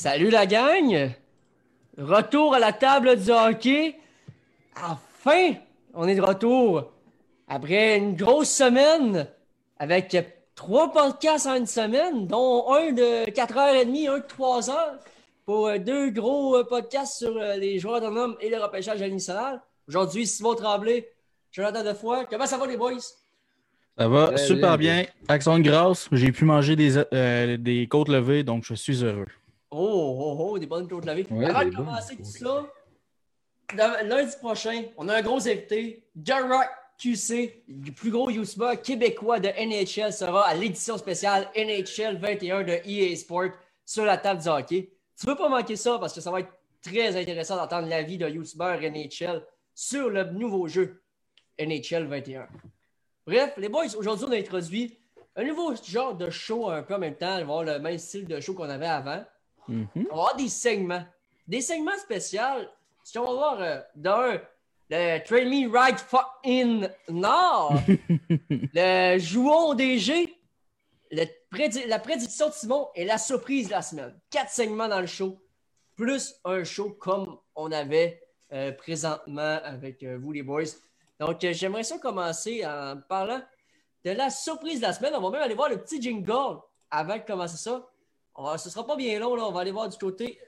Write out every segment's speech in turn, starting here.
Salut la gang! Retour à la table du hockey. Enfin, on est de retour après une grosse semaine avec trois podcasts en une semaine, dont un de 4h30, un de 3 heures pour deux gros podcasts sur les joueurs d'hommes et le repêchage national. Aujourd'hui, Simon Tremblay, Jonathan Defoy. Comment ça va les boys? Ça va super bien. Action de grâce, j'ai pu manger des, euh, des côtes levées, donc je suis heureux. Oh, oh, oh, des bonnes côtes levées. Ouais, Avant de commencer tout ça, lundi prochain, on a un gros invité. Rock QC, du plus gros YouTuber québécois de NHL, sera à l'édition spéciale NHL 21 de EA Sport sur la table du hockey. Tu ne veux pas manquer ça parce que ça va être très intéressant d'entendre l'avis de YouTuber NHL sur le nouveau jeu NHL 21. Bref, les boys, aujourd'hui, on a introduit un nouveau genre de show un peu en même temps. Avoir le même style de show qu'on avait avant. Mhm. On va avoir des segments. Des segments spéciaux. Si on va voir euh, d'un, le Train Me Right Fucking Nord, le Jouons DG, le prédi- la prédiction de Simon et la surprise de la semaine. Quatre segments dans le show, plus un show comme on avait euh, présentement avec euh, vous les boys. Donc, euh, j'aimerais ça commencer en parlant de la surprise de la semaine. On va même aller voir le petit jingle avant de commencer ça. On va- ce sera pas bien long, là. On va aller voir du côté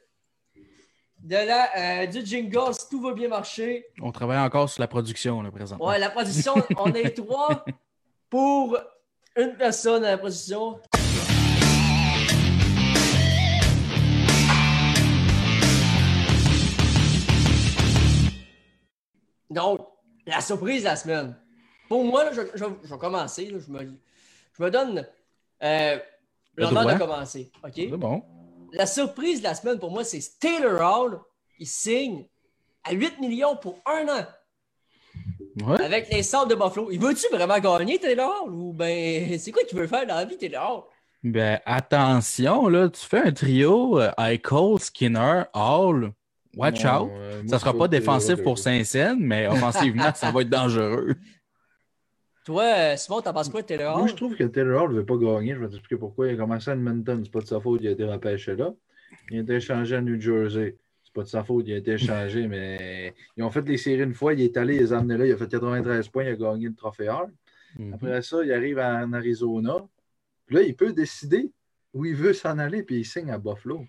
de la, euh, du jingle si tout va bien marcher. On travaille encore sur la production, là, présentement. Ouais, la production, on est trois pour une personne à la production. Donc, la surprise de la semaine. Pour moi, là, je, je- je vais commencer. là, je, me, je me donne euh, Le de droit. commencer. OK? C'est bon. La surprise de la semaine pour moi, c'est Taylor Hall. Il signe à 8 millions pour un an Ouais. avec les Sables de Buffalo. Il veut-tu vraiment gagner, Taylor Hall? Ou ben, c'est quoi qu'il veut faire dans la vie, Taylor Hall? Ben, attention, là, tu fais un trio, euh, Eichel, Skinner, Hall. Watch Non, out. euh, Ça je sera pas défensif pour Saint-Saëns, mais offensivement, ça va être dangereux. Toi, euh, Simon, t'en penses quoi de Taylor Moi, Hall? je trouve que Taylor Hall ne veut pas gagner. Je vais t'expliquer pourquoi. Il a commencé à Edmonton. C'est pas de sa faute. Il a été repêché là. Il a été échangé à New Jersey. C'est pas de sa faute. Il a été échangé, mais ils ont fait les séries une fois. Il est allé, il les a amenés là. Il a fait 93 points. Il a gagné le trophée Hall. Mhm. Après ça, il arrive en Arizona. Puis là, il peut décider où il veut s'en aller. Puis il signe à Buffalo.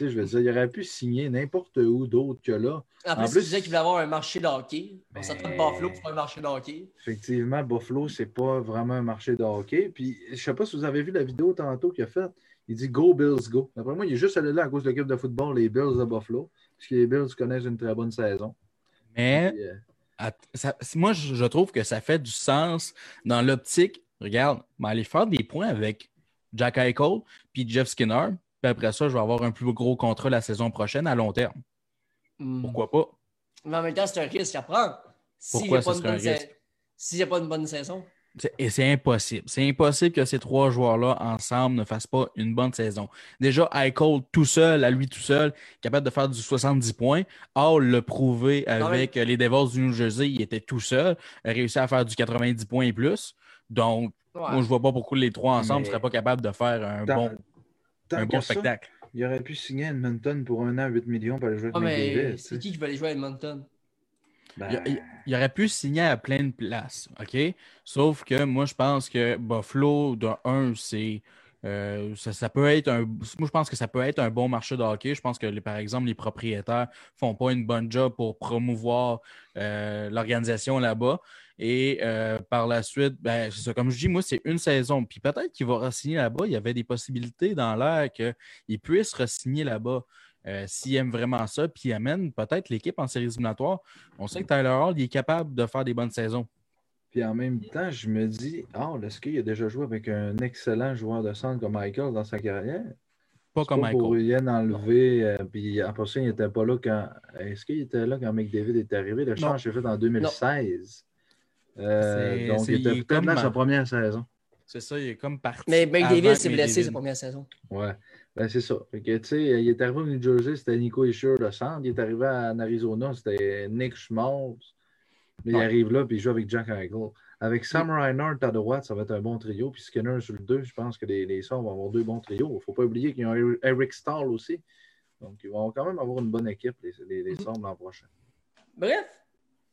Tu sais, je veux dire, il aurait pu signer n'importe où d'autre que là. En plus, en plus- disait qu'il voulait avoir un marché de hockey. On Mais- s'attend de Buffalo, c'est pas un marché de hockey. Effectivement, Buffalo, c'est pas vraiment un marché de hockey. Puis, je sais pas si vous avez vu la vidéo tantôt qu'il a faite. Il dit Go Bills, go. D'après moi, il est juste allé là à cause de l'équipe de football, les Bills de Buffalo. Parce que les Bills connaissent une très bonne saison. Mais Puis, euh, ça- moi, je je trouve que ça fait du sens dans l'optique. Regarde, mais aller faire des points avec Jack Eichel puis Jeff Skinner. Puis après ça, je vais avoir un plus gros contrat la saison prochaine à long terme. Hmm. Pourquoi pas? Mais en même temps, c'est un risque à prendre. S'il Pourquoi n'y a, pas ce serait un risque? s'il y a pas une bonne saison. Et c'est impossible. C'est impossible que ces trois joueurs-là, ensemble, ne fassent pas une bonne saison. Déjà, Eichel, tout seul, à lui tout seul, capable de faire du 70 points. Hall l'a prouvé avec les Devils du New Jersey. Il était tout seul, a réussi à faire du 90 points et plus. Donc, Ouais. moi, je vois pas pourquoi les trois ensemble ne Mais- seraient pas capables de faire un bon, un bon ça, spectacle. il aurait pu signer à Edmonton pour un an, 8 millions pour aller jouer Ah, avec mais McDavid. tu c'est qui qui veut aller jouer à Edmonton? Ben, Il, il- il aurait pu signer à plein de places, OK? Sauf que moi, je pense que Buffalo, de un, c'est. euh, ça, ça peut être un. Moi, je pense que ça peut être un bon marché de hockey. Je pense que, les- par exemple, les propriétaires font pas une bonne job pour promouvoir euh, l'organisation là-bas. Et euh, par la suite, ben, c'est ça. Comme je dis, moi, c'est une saison. Puis peut-être qu'il va re-signer là-bas. Il y avait des possibilités dans l'air qu'il puisse re-signer là-bas. euh, S'il aime vraiment ça, puis il amène peut-être l'équipe en séries éliminatoires. On sait que Tyler Hall il est capable de faire des bonnes saisons. Puis en même temps, je me dis, ah, est-ce qu'il a déjà joué avec un excellent joueur de centre comme Michael dans sa carrière? Pas comme pas pour Michael. rien enlever. euh, puis après ça, il n'était pas là quand. Est-ce qu'il était là quand McDavid est arrivé? Le change s'est fait en 2016. Euh, donc, c'est- il était peut-être là sa première saison. C'est ça, il est comme parti. Mais McDavid s'est blessé sa première saison. Ouais. Ben, c'est ça. Fait que, tu sais, il est arrivé au New Jersey, c'était Nico Isher le centre. Il est arrivé en Arizona, c'était Nick Schmaltz. Mais il arrive là, puis il joue avec Jack Eichel. Avec Sam Reinhardt à droite, ça va être un bon trio. Puis Skinner sur le 2, je pense que les, les Sorts vont avoir deux bons trios. Il ne faut pas oublier qu'ils ont Eric Stahl aussi. Donc, ils vont quand même avoir une bonne équipe, les, les, les Storms l'an prochain. Bref,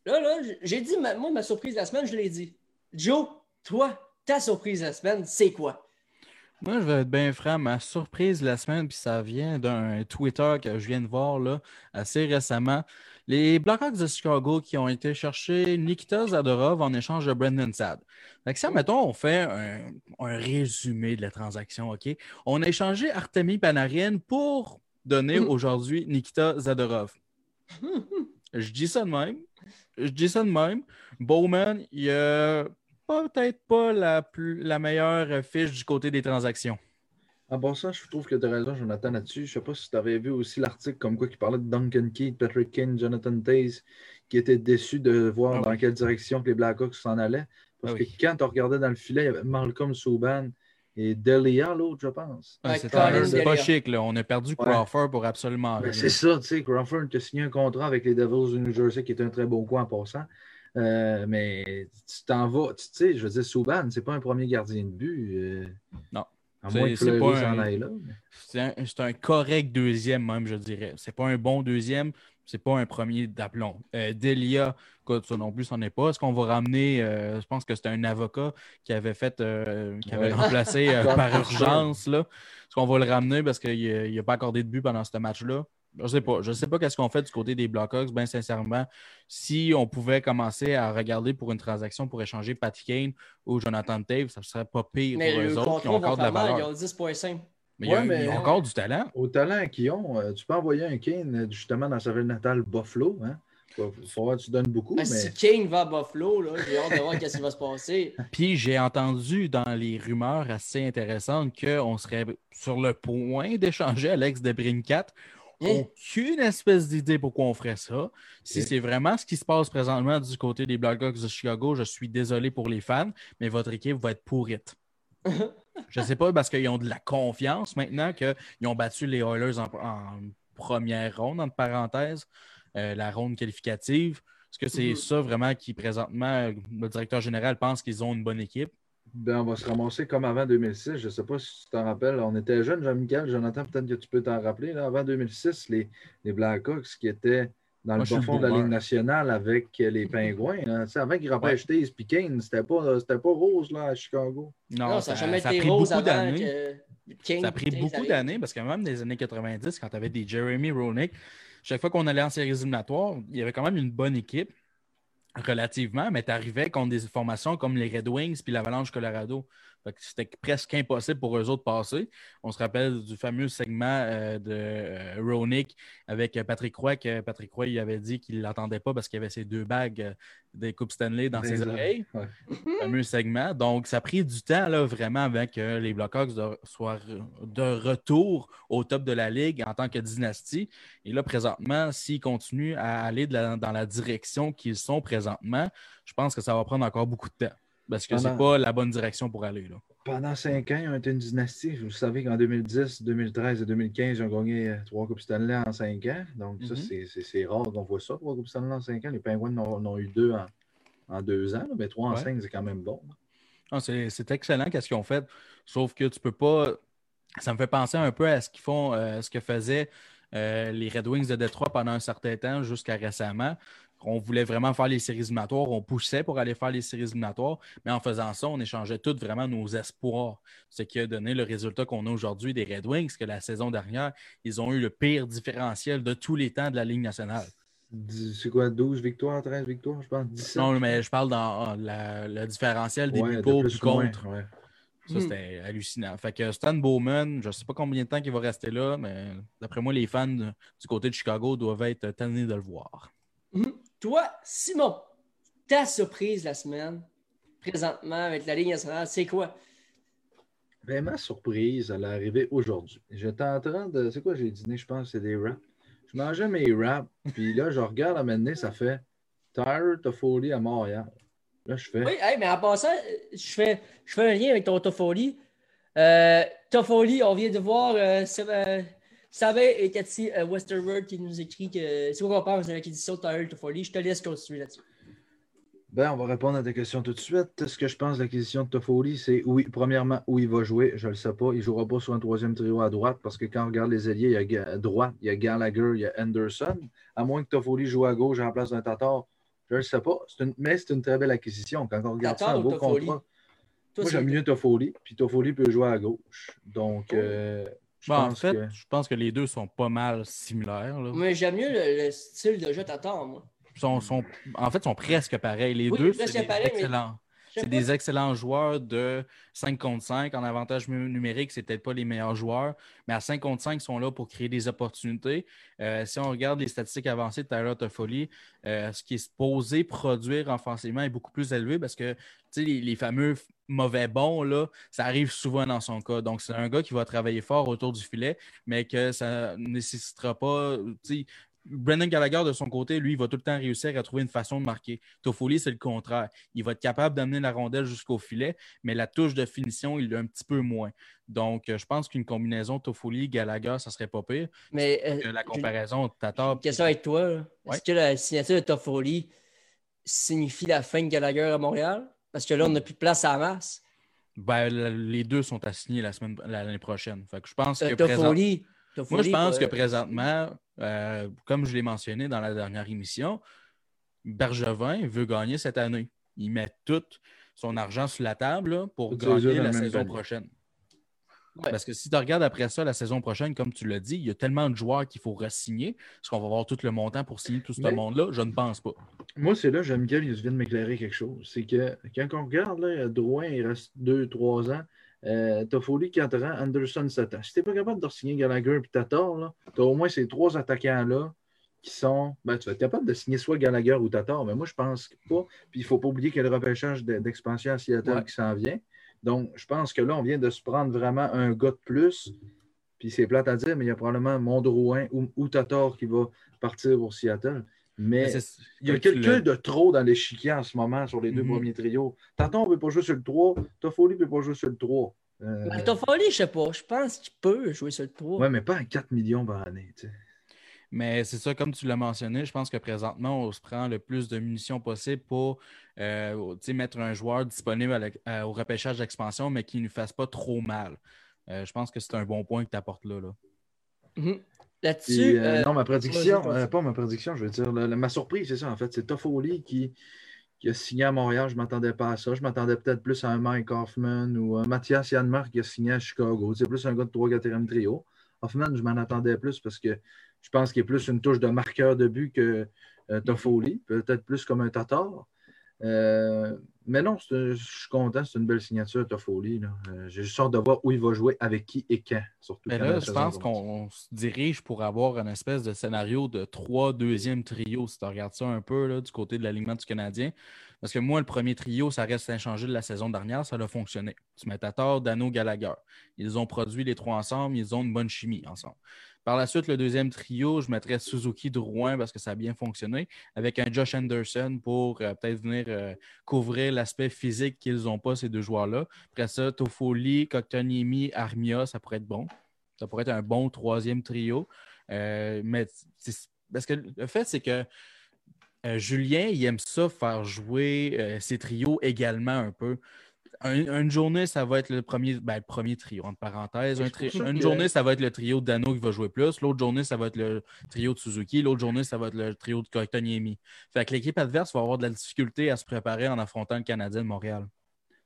là, là, j'ai dit, ma- moi, ma surprise de la semaine, je l'ai dit. Joe, toi, ta surprise de la semaine, c'est quoi? Moi, je vais être bien franc. Ma surprise de la semaine, puis ça vient d'un Twitter que je viens de voir là, assez récemment. Les Blackhawks de Chicago qui ont été chercher Nikita Zadorov en échange de Brendan Sad. Fait que ça, mettons, on fait un, un résumé de la transaction, OK? On a échangé Artemi Panarin pour donner Mhm. aujourd'hui Nikita Zadorov. Je dis ça de même. Je dis ça de même. Bowman, il a peut-être pas la, plus, la meilleure fiche du côté des transactions. En passant, je trouve que tu as raison, Jonathan, là-dessus. Je sais pas si tu avais vu aussi l'article comme quoi qui parlait de Duncan Keith, Patrick Kane, Jonathan Taze, qui étaient déçus de voir Ah dans quelle direction que les Blackhawks s'en allaient. Parce Ah que quand tu regardais dans le filet, il y avait Malcolm Subban et Delia, l'autre, je pense. Ah, Ouais, c'est pas chic, là. On a perdu Ouais. Crawford pour absolument Ben, rien. c'est ça, tu sais, Crawford a signé un contrat avec les Devils du New Jersey, qui est un très beau coup en passant. Euh, mais tu t'en vas, tu sais, je veux dire, Subban, c'est pas un premier gardien de but. euh, Non. À C'est- moins que pas s'en un- aille là. C'est un, c'est un correct deuxième, même, je dirais. C'est pas un bon deuxième, c'est pas un premier d'aplomb. Euh, Delia, écoute, ça non plus, c'en est pas. Est-ce qu'on va ramener, euh, je pense que c'était un avocat qui avait fait, euh, qui avait Ouais. remplacé euh, par urgence, là. Est-ce qu'on va le ramener parce qu'il n'a pas accordé de but pendant ce match-là? Je sais pas. Je sais pas qu'est-ce qu'on fait du côté des Blackhawks, bien sincèrement. Si on pouvait commencer à regarder pour une transaction pour échanger Patty Kane ou Jonathan Tave, ça serait pas pire Mais pour eux autres qui ont encore de la valeur. ils ont 10,5. Mais, il y a- Ouais, mais- ils ont encore du talent. Au talent qu'ils ont, tu peux envoyer un Kane justement dans sa ville natale Buffalo. Hein? Tu donnes beaucoup, Ben, mais Si Kane va à Buffalo, là, j'ai hâte de voir qu'est-ce qui va se passer. Puis j'ai entendu dans les rumeurs assez intéressantes qu'on serait sur le point d'échanger Alex de Brincat. Hein? Aucune espèce d'idée pourquoi on ferait ça. Si c'est vraiment ce qui se passe présentement du côté des Blackhawks de Chicago, je suis désolé pour les fans, mais votre équipe va être pourrite. je ne sais pas parce qu'ils ont de la confiance maintenant qu'ils ont battu les Oilers en, en première ronde, entre parenthèses, euh, la ronde qualificative. Est-ce que c'est Mhm. ça vraiment qui, présentement, le directeur général pense qu'ils ont une bonne équipe? ben, on va se ramasser comme avant 2006. Je ne sais pas si tu t'en rappelles. On était jeunes, Jean-Michel, Jonathan, peut-être que tu peux t'en rappeler. là. Avant 2006, les, les Blackhawks qui étaient dans Moi, le bas fond de la. Ligue nationale avec les Pingouins. hein. Avant qu'ils repêchent Taze et Kane, c'était pas, c'était pas rose là, à Chicago. Non, Non, ça, n'a jamais ça a été pris rose beaucoup avant d'années. que Kane Ça a pris Kane beaucoup d'années parce que même dans les années 90, quand tu avais des Jeremy Roenick, chaque fois qu'on allait en séries éliminatoires, il y avait quand même une bonne équipe, relativement, mais tu arrivais contre des formations comme les Red Wings puis l'Avalanche Colorado. C'était presque impossible pour eux autres de passer. On se rappelle du fameux segment euh, de euh, Roenick avec Patrick Roy, que Patrick Roy il avait dit qu'il ne l'entendait pas parce qu'il avait ses deux bagues euh, des Coupes Stanley dans ses oreilles Ouais. fameux segment. Donc, ça a pris du temps là, vraiment avant que les Blackhawks de- soient de retour au top de la Ligue en tant que dynastie. Et là, présentement, s'ils continuent à aller de la- dans la direction qu'ils sont présentement, je pense que ça va prendre encore beaucoup de temps. Parce que c'est Pendant- pas la bonne direction pour aller. Là. Pendant cinq ans, ils ont été une dynastie. Vous savez qu'en 2010, 2013 et 2015, ils ont gagné euh, trois Coupes Stanley en cinq ans. Donc, ça, Mhm. c'est- c'est c'est rare qu'on voit ça, trois Coupes Stanley en cinq ans. Les Penguins en en ont eu deux en, en deux ans, mais trois en Ouais. cinq, c'est quand même bon. C'est c'est excellent qu'est-ce qu'ils ont fait. Sauf que tu peux pas. Ça me fait penser un peu à ce qu'ils font, euh, ce que faisaient euh, les Red Wings de Détroit pendant un certain temps, jusqu'à récemment. On voulait vraiment faire les séries éliminatoires, on poussait pour aller faire les séries éliminatoires, mais en faisant ça, on échangeait tout vraiment nos espoirs. Ce qui a donné le résultat qu'on a aujourd'hui des Red Wings, que la saison dernière, ils ont eu le pire différentiel de tous les temps de la Ligue nationale. C'est quoi, 12 victoires, 13 victoires, je pense, 17? Non, mais je parle dans la- le différentiel des buts pour, moins, contre. ouais. Ça, Hmm. c'était hallucinant. Fait que Stan Bowman, je ne sais pas combien de temps il va rester là, mais d'après moi, les fans du côté de Chicago doivent être tannés de le voir. Mhm. Toi, Simon, ta surprise la semaine, présentement avec la Ligue nationale, c'est quoi? Vraiment surprise, elle est arrivée aujourd'hui. J'étais en train de. C'est quoi j'ai dîné, je pense, c'est des wraps. Je mangeais mes wraps, puis là, je regarde à maintenant, ça fait Tire Toffoli à Montréal. Là, je fais. Oui, hey, mais en passant, je fais, je fais un lien avec ton Toffoli. Euh, Toffoli, on vient de voir euh, euh, Sabin et Cathy euh, qui nous écrit que c'est quoi qu'on pense avec l'édition de Tyler Toffoli? Je te laisse continuer là-dessus. Ben, on va répondre à ta question tout de suite. Ce que je pense de l'acquisition de Toffoli, c'est oui, premièrement, où il va jouer, je ne le sais pas. Il ne jouera pas sur un troisième trio à droite parce que quand on regarde les alliés, il y a à droite, il y a Gallagher, il y a Anderson. À moins que Toffoli joue à gauche en place d'un Tatar, je ne le sais pas. Une... mais c'est une très belle acquisition. Quand on regarde Tatar ça, un beau Toffoli? contrat. Toi, Moi, j'aime mieux Toffoli, puis Toffoli peut jouer à gauche. Donc, euh, Bon, en pense fait, que... je pense que les deux sont pas mal similaires. là. Mais j'aime mieux le, le style de jeu Tatar, moi. Sont, sont- en fait, sont presque pareils. Les Oui, deux, c'est des C'est des excellents joueurs de 5 contre 5. En avantage numérique, c'est peut-être pas les meilleurs joueurs, mais à 5 contre 5, ils sont là pour créer des opportunités. Euh, si on regarde les statistiques avancées de Tyler Toffoli, euh, ce qui est supposé produire offensivement est beaucoup plus élevé parce que les, les fameux mauvais bons, là, ça arrive souvent dans son cas. Donc, c'est un gars qui va travailler fort autour du filet, mais que ça ne nécessitera pas. Brendan Gallagher, de son côté, lui, il va tout le temps réussir à trouver une façon de marquer. Toffoli, c'est le contraire. Il va être capable d'amener la rondelle jusqu'au filet, mais la touche de finition, il l'a un petit peu moins. Donc, euh, je pense qu'une combinaison Toffoli-Gallagher, ça serait pas pire. Mais euh, la comparaison Tatar. une question avec toi. Est-ce que la signature de Toffoli signifie la fin de Gallagher à Montréal? Parce que là, on n'a plus de place à la masse. Ben, le- les deux sont assignés la semaine l'année prochaine. Fait que je pense Euh, que présent- Toffoli. Moi, je pense euh, que présentement, euh, comme je l'ai mentionné dans la dernière émission, Bergevin veut gagner cette année. Il met tout son argent sur la table là, pour gagner la saison prochaine. Ouais. Parce que si tu regardes après ça, la saison prochaine, comme tu l'as dit, il y a tellement de joueurs qu'il faut re-signer. Est-ce qu'on va avoir tout le montant pour signer tout ce Mais- monde-là? Je ne pense pas. Moi, c'est là, j'aime bien, il vient de m'éclairer quelque chose. C'est que quand on regarde, là, Drouin, il reste 2-3 ans. Euh, Toffoli, 4 ans. Anderson, 7 ans. Si t'es pas capable de signer Gallagher et Tatar, t'as au moins ces trois attaquants-là qui sont. Ben, tu vas être capable de signer soit Gallagher ou Tatar, mais moi, je pense pas. Puis il faut pas oublier qu'il y a le repêchage de- d'expansion à Seattle Ouais. qui s'en vient. Donc, je pense que là, on vient de se prendre vraiment un gars de plus. Puis c'est plate à dire, mais il y a probablement mon Drouin ou, ou Tatar qui va partir pour Seattle. Mais il y a quelqu'un de trop dans l'échiquier en ce moment sur les deux Mhm. premiers trios. Taton ne peut pas jouer sur le 3, Toffoli ne peut pas jouer sur le 3. Euh, Mais Toffoli, je sais pas. Je pense qu'il peut jouer sur le 3. ouais, mais pas à 4 millions par année. Mais c'est ça, comme tu l'as mentionné, je pense que présentement, on se prend le plus de munitions possible pour euh, tu sais, mettre un joueur disponible à la- à- au repêchage d'expansion, mais qui ne nous fasse pas trop mal. Euh, je pense que c'est un bon point que tu apportes là. là. Mhm. Là-dessus, euh, euh, non, ma prédiction, euh, pas ma prédiction, je veux dire, le- le- ma surprise, c'est ça, en fait. C'est Toffoli qui, qui a signé à Montréal. Je ne m'attendais pas à ça. Je m'attendais peut-être plus à un Mike Hoffman ou un Mathias Yanmark qui a signé à Chicago. C'est plus un gars de 3 4 trio. Hoffman, je m'en attendais plus parce que je pense qu'il est plus une touche de marqueur de but que euh, Toffoli. Peut-être plus comme un Tatar. Euh, mais non, je suis content. C'est une belle signature, Toffoli. Euh, J'ai juste hâte de voir où il va jouer, avec qui et quand. Surtout Mais quand là, je pense qu'on se dirige pour avoir un espèce de scénario de trois deuxièmes trios, si tu regardes ça un peu là, du côté de l'alignement du Canadien. Parce que moi, le premier trio, ça reste inchangé de la saison dernière, ça a fonctionné. Tu mets Tatar, Dano, Gallagher. Ils ont produit les trois ensemble, ils ont une bonne chimie ensemble. Par la suite, le deuxième trio, je mettrais Suzuki Drouin parce que ça a bien fonctionné, avec un Josh Anderson pour euh, peut-être venir euh, couvrir l'aspect physique qu'ils n'ont pas, ces deux joueurs-là. Après ça, Toffoli, Kotkaniemi, Armia, ça pourrait être bon. Ça pourrait être un bon troisième trio. Euh, mais parce que le fait, c'est que Julien, il aime ça faire jouer ses trios également un peu. Un- une journée, ça va être le premier, ben, le premier trio, entre parenthèses. Un tri- ça une que- journée, ça va être le trio de Dano qui va jouer plus. L'autre journée, ça va être le trio de Suzuki. L'autre journée, ça va être le trio de Kotkaniemi. Fait que l'équipe adverse va avoir de la difficulté à se préparer en affrontant le Canadien de Montréal.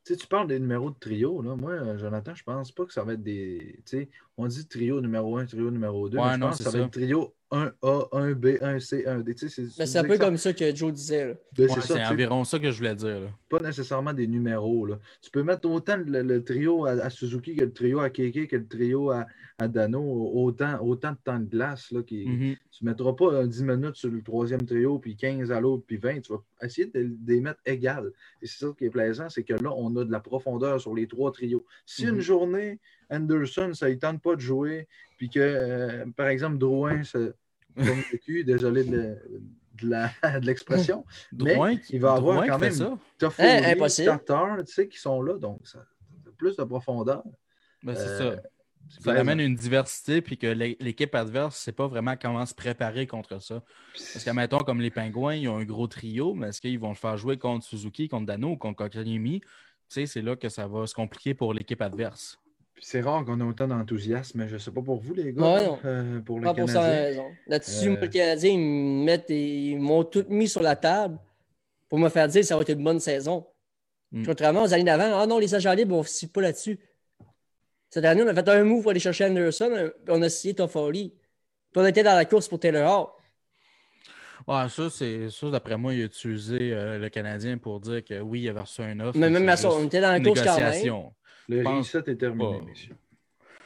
Tu sais, tu parles des numéros de trio. Là. Moi, euh, Jonathan, je pense pas que ça va être des. tu sais, on dit trio numéro 1, trio numéro 2. Ouais, mais je non, pense que c'est ça va ça. être trio 1A, 1B, 1C, 1D. Tu sais, c'est c'est un peu comme ça que Joe disait. là. Ben, Ouais, c'est environ ça que je voulais dire. là. pas nécessairement des numéros. Là. Tu peux mettre autant le, le trio à, à Suzuki que le trio à Keke que le trio à, à Dano, autant, autant de temps de glace. Là, qui, Mhm. Tu ne mettras pas euh, 10 minutes sur le troisième trio, puis 15 à l'autre, puis 20. Tu vas essayer de, de les mettre égales. Et c'est ça qui est plaisant, c'est que là, on a de la profondeur sur les trois trios. Si Mhm. une journée, Anderson, ça ne tente pas de jouer, puis que, euh, par exemple, Drouin, ça tombe le cul, désolé de, de la- de l'expression, mais Drouin qui- il va avoir Drouin quand même ça. Toffoli, Hein, impossible. Tatar, tu sais, qui sont là, donc ça, plus de profondeur. Ben, c'est Euh, ça. Ça amène une diversité, puis que l'é- l'équipe adverse ne sait pas vraiment comment se préparer contre ça. Parce que, mettons, comme les Pingouins, ils ont un gros trio, mais est-ce qu'ils vont le faire jouer contre Suzuki, contre Dano ou contre Kotkaniemi? Tu sais, c'est là que ça va se compliquer pour l'équipe adverse. C'est rare qu'on ait autant d'enthousiasme, mais je sais pas pour vous, les gars. Ouais, euh, pour le 100% Canadien. raison. Là-dessus, Euh, le Canadien, ils m'ont tout mis sur la table pour me faire dire que ça va être une bonne saison. Mm. Contrairement aux années d'avant, ah non, les agents libres, on ne se pas là-dessus. Cette année, on a fait un move pour aller chercher Anderson, un- on a signé Toffoli. Puis on était dans la course pour Taylor Hall. Ouais, ça, c'est ça, d'après moi, il a utilisé euh, le Canadien pour dire que oui, il avait reçu un offre. Mais même à ça, on était dans la course quand même. Le reset est terminé, pas. messieurs.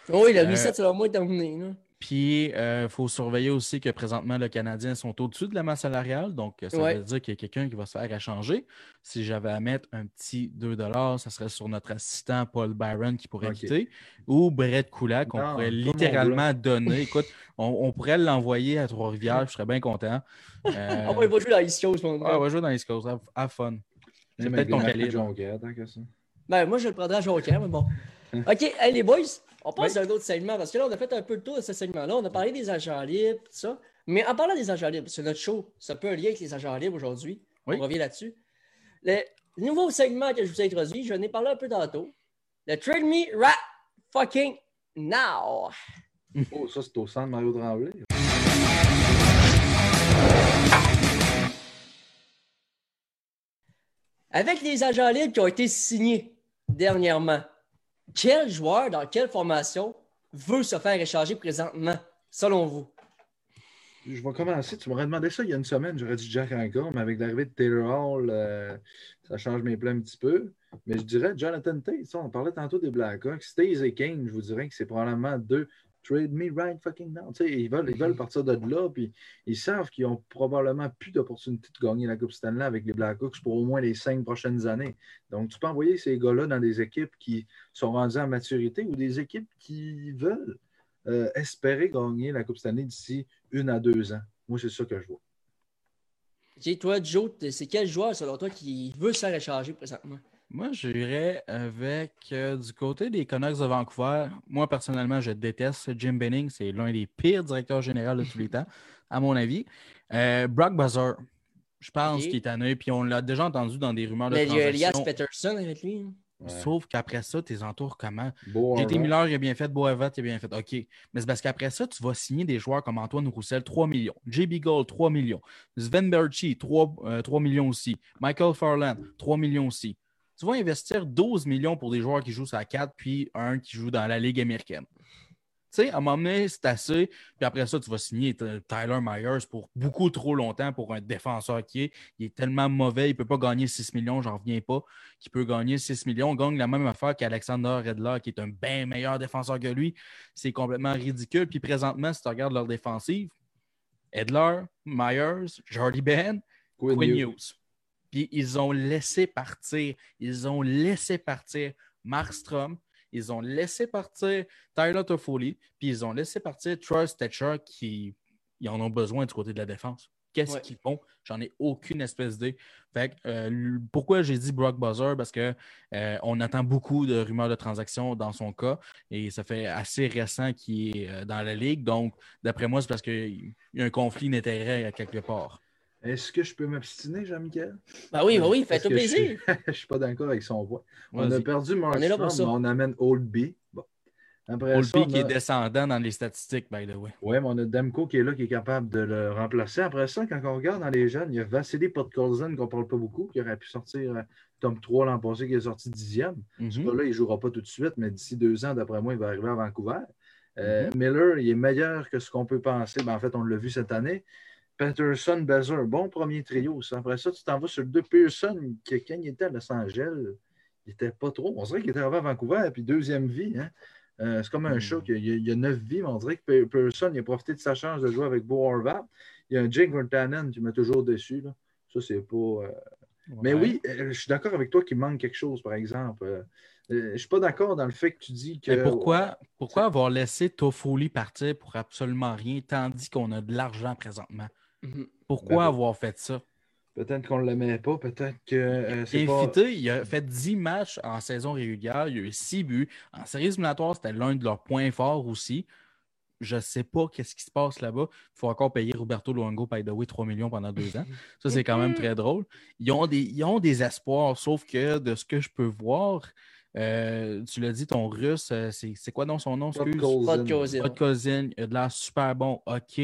Oui, le Euh, reset, selon moi, est terminé. là. Puis, il faut surveiller aussi que présentement, le Canadien sont au-dessus de la masse salariale. Donc, ça Ouais. veut dire qu'il y a quelqu'un qui va se faire échanger. Si j'avais à mettre un petit 2 ça serait sur notre assistant Paul Byron qui pourrait Ok. quitter ou Brett Koula qu'on pourrait littéralement donner. Écoute, on, on pourrait l'envoyer à Trois-Rivières. Je serais bien content. Euh, Ah, ouais, il va jouer dans East Coast, mon gars. on va jouer dans les Coast. Have, have fun. C'est peut-être ton calibre. Jonquière, ça. Ben, moi, je le prendrais à Joker, mais bon. OK, hey, les boys, on passe Oui. à un autre segment parce que là, on a fait un peu le tour de ce segment-là. On a parlé des agents libres, tout ça. Mais en parlant des agents libres, c'est notre show. C'est un peu un lien avec les agents libres aujourd'hui. Oui. On revient là-dessus. Le nouveau segment que je vous ai introduit, je n'ai parlé un peu tantôt. Le Trade Me Rat Fucking Now. Oh, ça, c'est au centre Mario Tremblay. Avec les agents libres qui ont été signés dernièrement, quel joueur dans quelle formation veut se faire échanger présentement, selon vous? Je vais commencer. Tu m'aurais demandé ça il y a une semaine. J'aurais dit Jack encore, mais avec l'arrivée de Taylor Hall, euh, ça change mes plans un petit peu. Mais je dirais Jonathan Tate. on parlait tantôt des Blackhawks. Stays et Kane, je vous dirais que c'est probablement deux. Trade me right fucking now. Tu sais, ils, veulent, ils veulent partir de là, puis ils savent qu'ils n'ont probablement plus d'opportunité de gagner la Coupe Stanley avec les Blackhawks pour au moins les cinq prochaines années. Donc, tu peux envoyer ces gars-là dans des équipes qui sont rendues à maturité ou des équipes qui veulent euh, espérer gagner la Coupe Stanley d'ici une à deux ans. Moi, c'est ça que je vois. Ok, toi, Joe, c'est quel joueur, selon toi, qui veut se faire échanger présentement? Moi, j'irais avec euh, du côté des Canucks de Vancouver. Moi, personnellement, je déteste Jim Benning. C'est l'un des pires directeurs généraux de tous les temps, à mon avis. Euh, Brock Buzzer, je pense Ok. qu'il est tanné. Puis on l'a déjà entendu dans des rumeurs de Mais il y a Elias. Peterson avec lui. hein. Ouais. Sauf qu'après ça, tes entours comment? JT. Miller, il a bien fait. Boavat, il a bien fait. OK. Mais c'est parce qu'après ça, tu vas signer des joueurs comme Antoine Roussel, 3 millions. JB Gold, 3 millions. Sven Berchi, 3, euh, 3 millions aussi. Michael Farland, 3 millions aussi. Tu vas investir 12 millions pour des joueurs qui jouent sur la 4, puis un qui joue dans la Ligue américaine. Tu sais, à un moment donné, c'est assez. Puis après ça, tu vas signer Tyler Myers pour beaucoup trop longtemps pour un défenseur qui est. Il est tellement mauvais, il ne peut pas gagner 6 millions, j'en reviens pas. Qui peut gagner 6 millions, gagne la même affaire qu'Alexander Redler, qui est un bien meilleur défenseur que lui. C'est complètement ridicule. Puis présentement, si tu regardes leur défensive, Edler, Myers, Jordy Ben, Quinn. Hughes. Puis ils ont laissé partir, ils ont laissé partir Markstrom, ils ont laissé partir Tyler Toffoli, puis ils ont laissé partir Troy Stetcher qui ils en ont besoin du côté de la défense. Qu'est-ce Ouais. qu'ils font? J'en ai aucune espèce d'idée. Euh, pourquoi j'ai dit Brock Buzzer? Parce que euh, on attend beaucoup de rumeurs de transactions dans son cas et ça fait assez récent qu'il est euh, dans la ligue. Donc, d'après moi, c'est parce qu'il y a un conflit d'intérêts à quelque part. Est-ce que je peux m'obstiner, Jean-Michel? Ben oui, ben oui, fais-toi plaisir. Je ne suis pas d'accord avec son voix. On a perdu est là pour Markstrom, ça. mais on amène Oldby. Bon. Après ça, Olby on qui a- est descendant dans les statistiques, by the way. Oui, mais on a Demko qui est là, qui est capable de le remplacer. Après ça, quand on regarde dans les jeunes, il y a Vassili Podkolzin qu'on ne parle pas beaucoup, qui aurait pu sortir euh, tome 3 l'an passé, qui est sorti dixième. Ce Mhm. gars-là, il ne jouera pas tout de suite, mais d'ici deux ans, d'après moi, il va arriver à Vancouver. Euh, Mhm. Miller, il est meilleur que ce qu'on peut penser. Ben, en fait, on l'a vu cette année. Peterson, Bezer, bon premier trio. ça. Après ça, tu t'en vas sur le deux Pearson, qui, quand il était à Los Angeles, il n'était pas trop. On dirait qu'il était à Vancouver, puis deuxième vie. hein. Euh, c'est comme un chat, y a- il y a neuf vies, mais on dirait que Pe- Pearson, il a profité de sa chance de jouer avec Bo Horvat. Il y a un Jake Virtanen qui m'a toujours déçu. Là. Ça, c'est pas. euh, mais oui, euh, je suis d'accord avec toi qu'il manque quelque chose, par exemple. Euh, je ne suis pas d'accord dans le fait que tu dis que. Mais pourquoi, pourquoi avoir laissé Toffoli partir pour absolument rien, tandis qu'on a de l'argent présentement? Mhm. Pourquoi Ben, avoir fait ça? Peut-être qu'on ne l'aimait pas, peut-être que euh, c'est pas... Il a fait 10 matchs en saison régulière, il a eu 6 buts. En série éliminatoire, c'était l'un de leurs points forts aussi. Je ne sais pas qu'est-ce qui se passe là-bas. Il faut encore payer Roberto Luongo, by the way, 3 millions pendant deux ans. Ça, c'est quand même très drôle. Ils ont, des, ils ont des espoirs, sauf que de ce que je peux voir, euh, tu l'as dit, ton russe, euh, c'est c'est quoi dans son nom? de cousin, il a de l'air super bon, ok.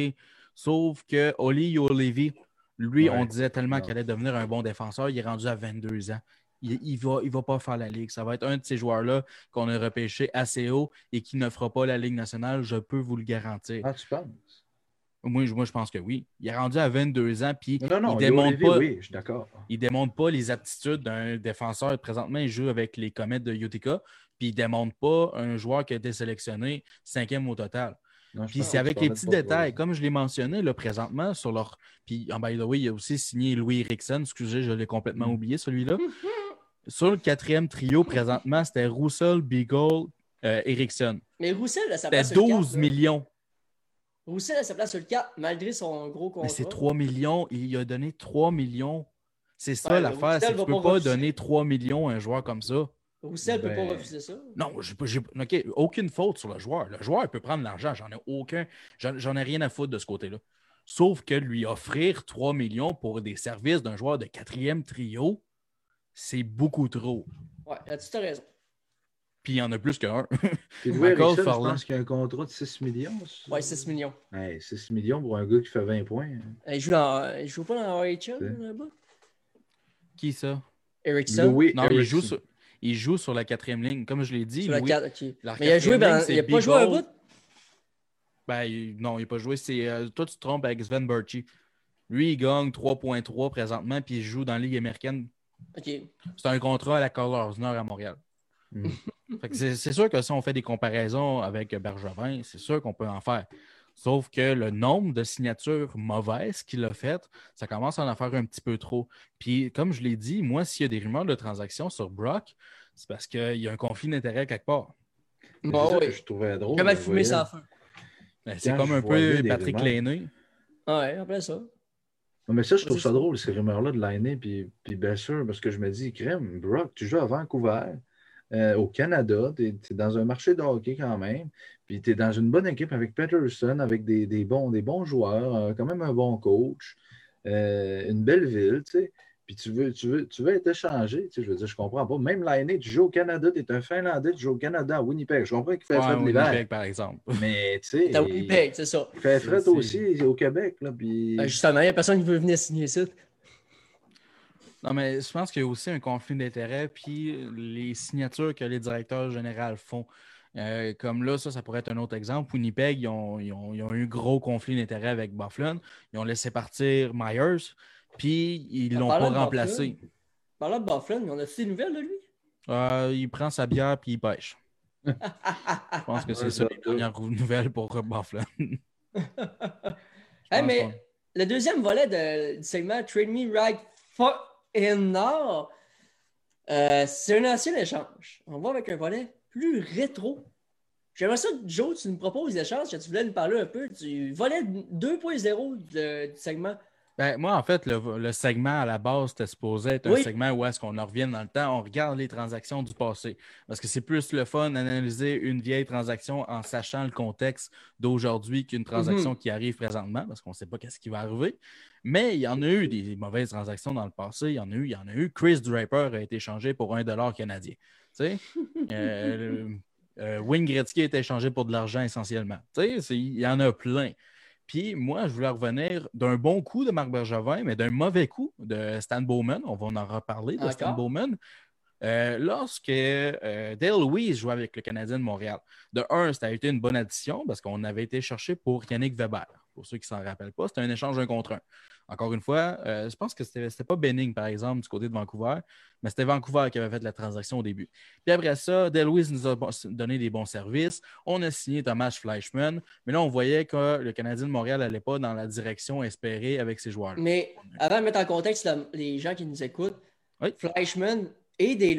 Sauf que Oli Olevi, lui, Ouais, on disait tellement qu'il allait devenir un bon défenseur, il est rendu à 22 ans. Il ne va, il va pas faire la Ligue. Ça va être un de ces joueurs-là qu'on a repêché assez haut et qui ne fera pas la Ligue nationale, je peux vous le garantir. Ah, tu penses? Moi, je- moi, je pense que oui. Il est rendu à 22 ans, puis Non, non, il démontre Lévy, pas, oui, je suis d'accord. il démontre pas les aptitudes d'un défenseur. Présentement, il joue avec les Comets de Utica, puis il démontre pas un joueur qui a été sélectionné cinquième au total. Non, Puis c'est avec les petits détails, comme je l'ai mentionné là, présentement sur leur. Puis en by the way, il a aussi signé Louis Erickson. Excusez, je l'ai complètement Mm. oublié celui-là. sur le quatrième trio présentement, c'était Roussel, Beagle, euh, Erickson. Mais Roussel a sa C'était place sur le 12 cap, là. millions. Roussel a sa place sur le cap, malgré son gros contrat. Mais c'est 3 millions. Il a donné 3 millions. C'est ça Ouais, l'affaire. Tu va peux pas pas refuser. donner 3 millions à un joueur comme ça. Roussel peut Ben- pas refuser ça? Non, j'ai pas- j'ai OK, aucune faute sur le joueur. Le joueur peut prendre l'argent, j'en ai aucun, j'en j'en ai rien à foutre de ce côté-là. Sauf que lui offrir 3 millions pour des services d'un joueur de quatrième trio, c'est beaucoup trop. Ouais, là-dessus, t'as raison. Puis il y en a plus qu'un. Puis Louis Michael Erickson, je pense qu'il y a un contrat de 6 millions. ça. Ouais, 6 millions. Hey, 6 millions pour un gars qui fait 20 points. Il joue, dans... il joue pas dans OHL, C'est- là-bas? Qui ça? Erickson? Louis Non, il joue, sur, il joue sur la quatrième ligne. Comme je l'ai dit, Sur la Louis- 4, ok. la Mais il a joué, ben, il a pas joué un bout? Ben, il- non, il n'a pas joué. C'est, euh, toi, tu te trompes avec Sven Burchi. Lui, il gagne 3.3 présentement, puis il joue dans la Ligue américaine. Ok. C'est un contrat à la Colors Nord à Montréal. Mm. C'est, c'est sûr que si on fait des comparaisons avec Bergevin, c'est sûr qu'on peut en faire. Sauf que le nombre de signatures mauvaises qu'il a faites, ça commence à en faire un petit peu trop. Puis, comme je l'ai dit, moi, s'il y a des rumeurs de transactions sur Brock, c'est parce qu'il y a un conflit d'intérêt quelque part. Bon, que oui. je trouvais drôle. Comment je fumer voyais- sans feu? Ben, c'est comme un peu Patrick. Lainé. Ouais, après ça. Non, mais ça, je trouve ça drôle, ces rumeurs-là de l'année, puis, puis bien sûr, parce que je me dis, crème, Brock, tu joues à Vancouver, euh, au Canada, tu es, dans un marché de hockey quand même, puis tu es dans une bonne équipe avec Peterson, avec des, des bons, des bons joueurs, euh, quand même un bon coach, euh, une belle ville, tu sais. Puis tu veux, tu, veux, tu veux être échangé, tu sais, je veux dire, je comprends pas. Même l'année, tu joues au Canada, tu es un Finlandais, tu joues au Canada, à Winnipeg. Je comprends qu'il fait Ouais, de Winnipeg, par exemple. mais tu sais, T'as Winnipeg, c'est ça. il fait C'est- aussi au Québec, là, puis... Ben, justement, il n'y a personne qui veut venir signer ça. Non, mais je pense qu'il y a aussi un conflit d'intérêts, puis les signatures que les directeurs généraux font. Euh, comme là, ça, ça pourrait être un autre exemple. Winnipeg, ils ont, ils ont- ils ont eu un gros conflit d'intérêts avec Bufflin. Ils ont laissé partir Myers, puis ils En l'ont pas remplacé. Parlant de Bufflin, on a des nouvelles de lui? Euh, il prend sa bière, puis il pêche. Je pense que c'est Ouais, ça les dernières nouvelles pour Bufflin. Hey, mais le deuxième volet de- du segment Trade Me Right Fucking Now, euh, c'est un ancien échange. On va avec un volet plus rétro. J'aimerais ça, Joe, tu nous proposes l'échange, tu voulais nous parler un peu du volet 2.0 de- du segment. Ben, moi, en fait, le, le segment à la base, c'était supposé être un segment où est-ce qu'on en revient dans le temps, on regarde les transactions du passé. Parce que c'est plus le fun d'analyser une vieille transaction en sachant le contexte d'aujourd'hui qu'une transaction qui arrive présentement, parce qu'on ne sait pas qu'est-ce qui va arriver. Mais il y en a eu des mauvaises transactions dans le passé. Il y en a eu, il y en a eu. Chris Draper a été échangé pour un dollar canadien. Tu sais? Euh, euh, Wayne Gretzky a été échangé pour de l'argent essentiellement. Tu sais, c'est- il y en a plein. Puis moi, je voulais revenir d'un bon coup de Marc Bergevin, mais d'un mauvais coup de Stan Bowman. On va en reparler de Stan? Bowman. Euh, lorsque euh, Dale Louise jouait avec le Canadien de Montréal. De un, ça a été une bonne addition parce qu'on avait été chercher pour Yannick Weber. Pour ceux qui ne s'en rappellent pas, c'était un échange un contre un. Encore une fois, euh, je pense que c'était c'était pas Benning, par exemple, du côté de Vancouver, mais c'était Vancouver qui avait fait la transaction au début. Puis après ça, Dale Louise nous a donné des bons services. On a signé Thomas Fleischmann, mais là, on voyait que le Canadien de Montréal n'allait pas dans la direction espérée avec ses joueurs. Mais avant de mettre en contexte les gens qui nous écoutent, Oui. Fleischmann et Day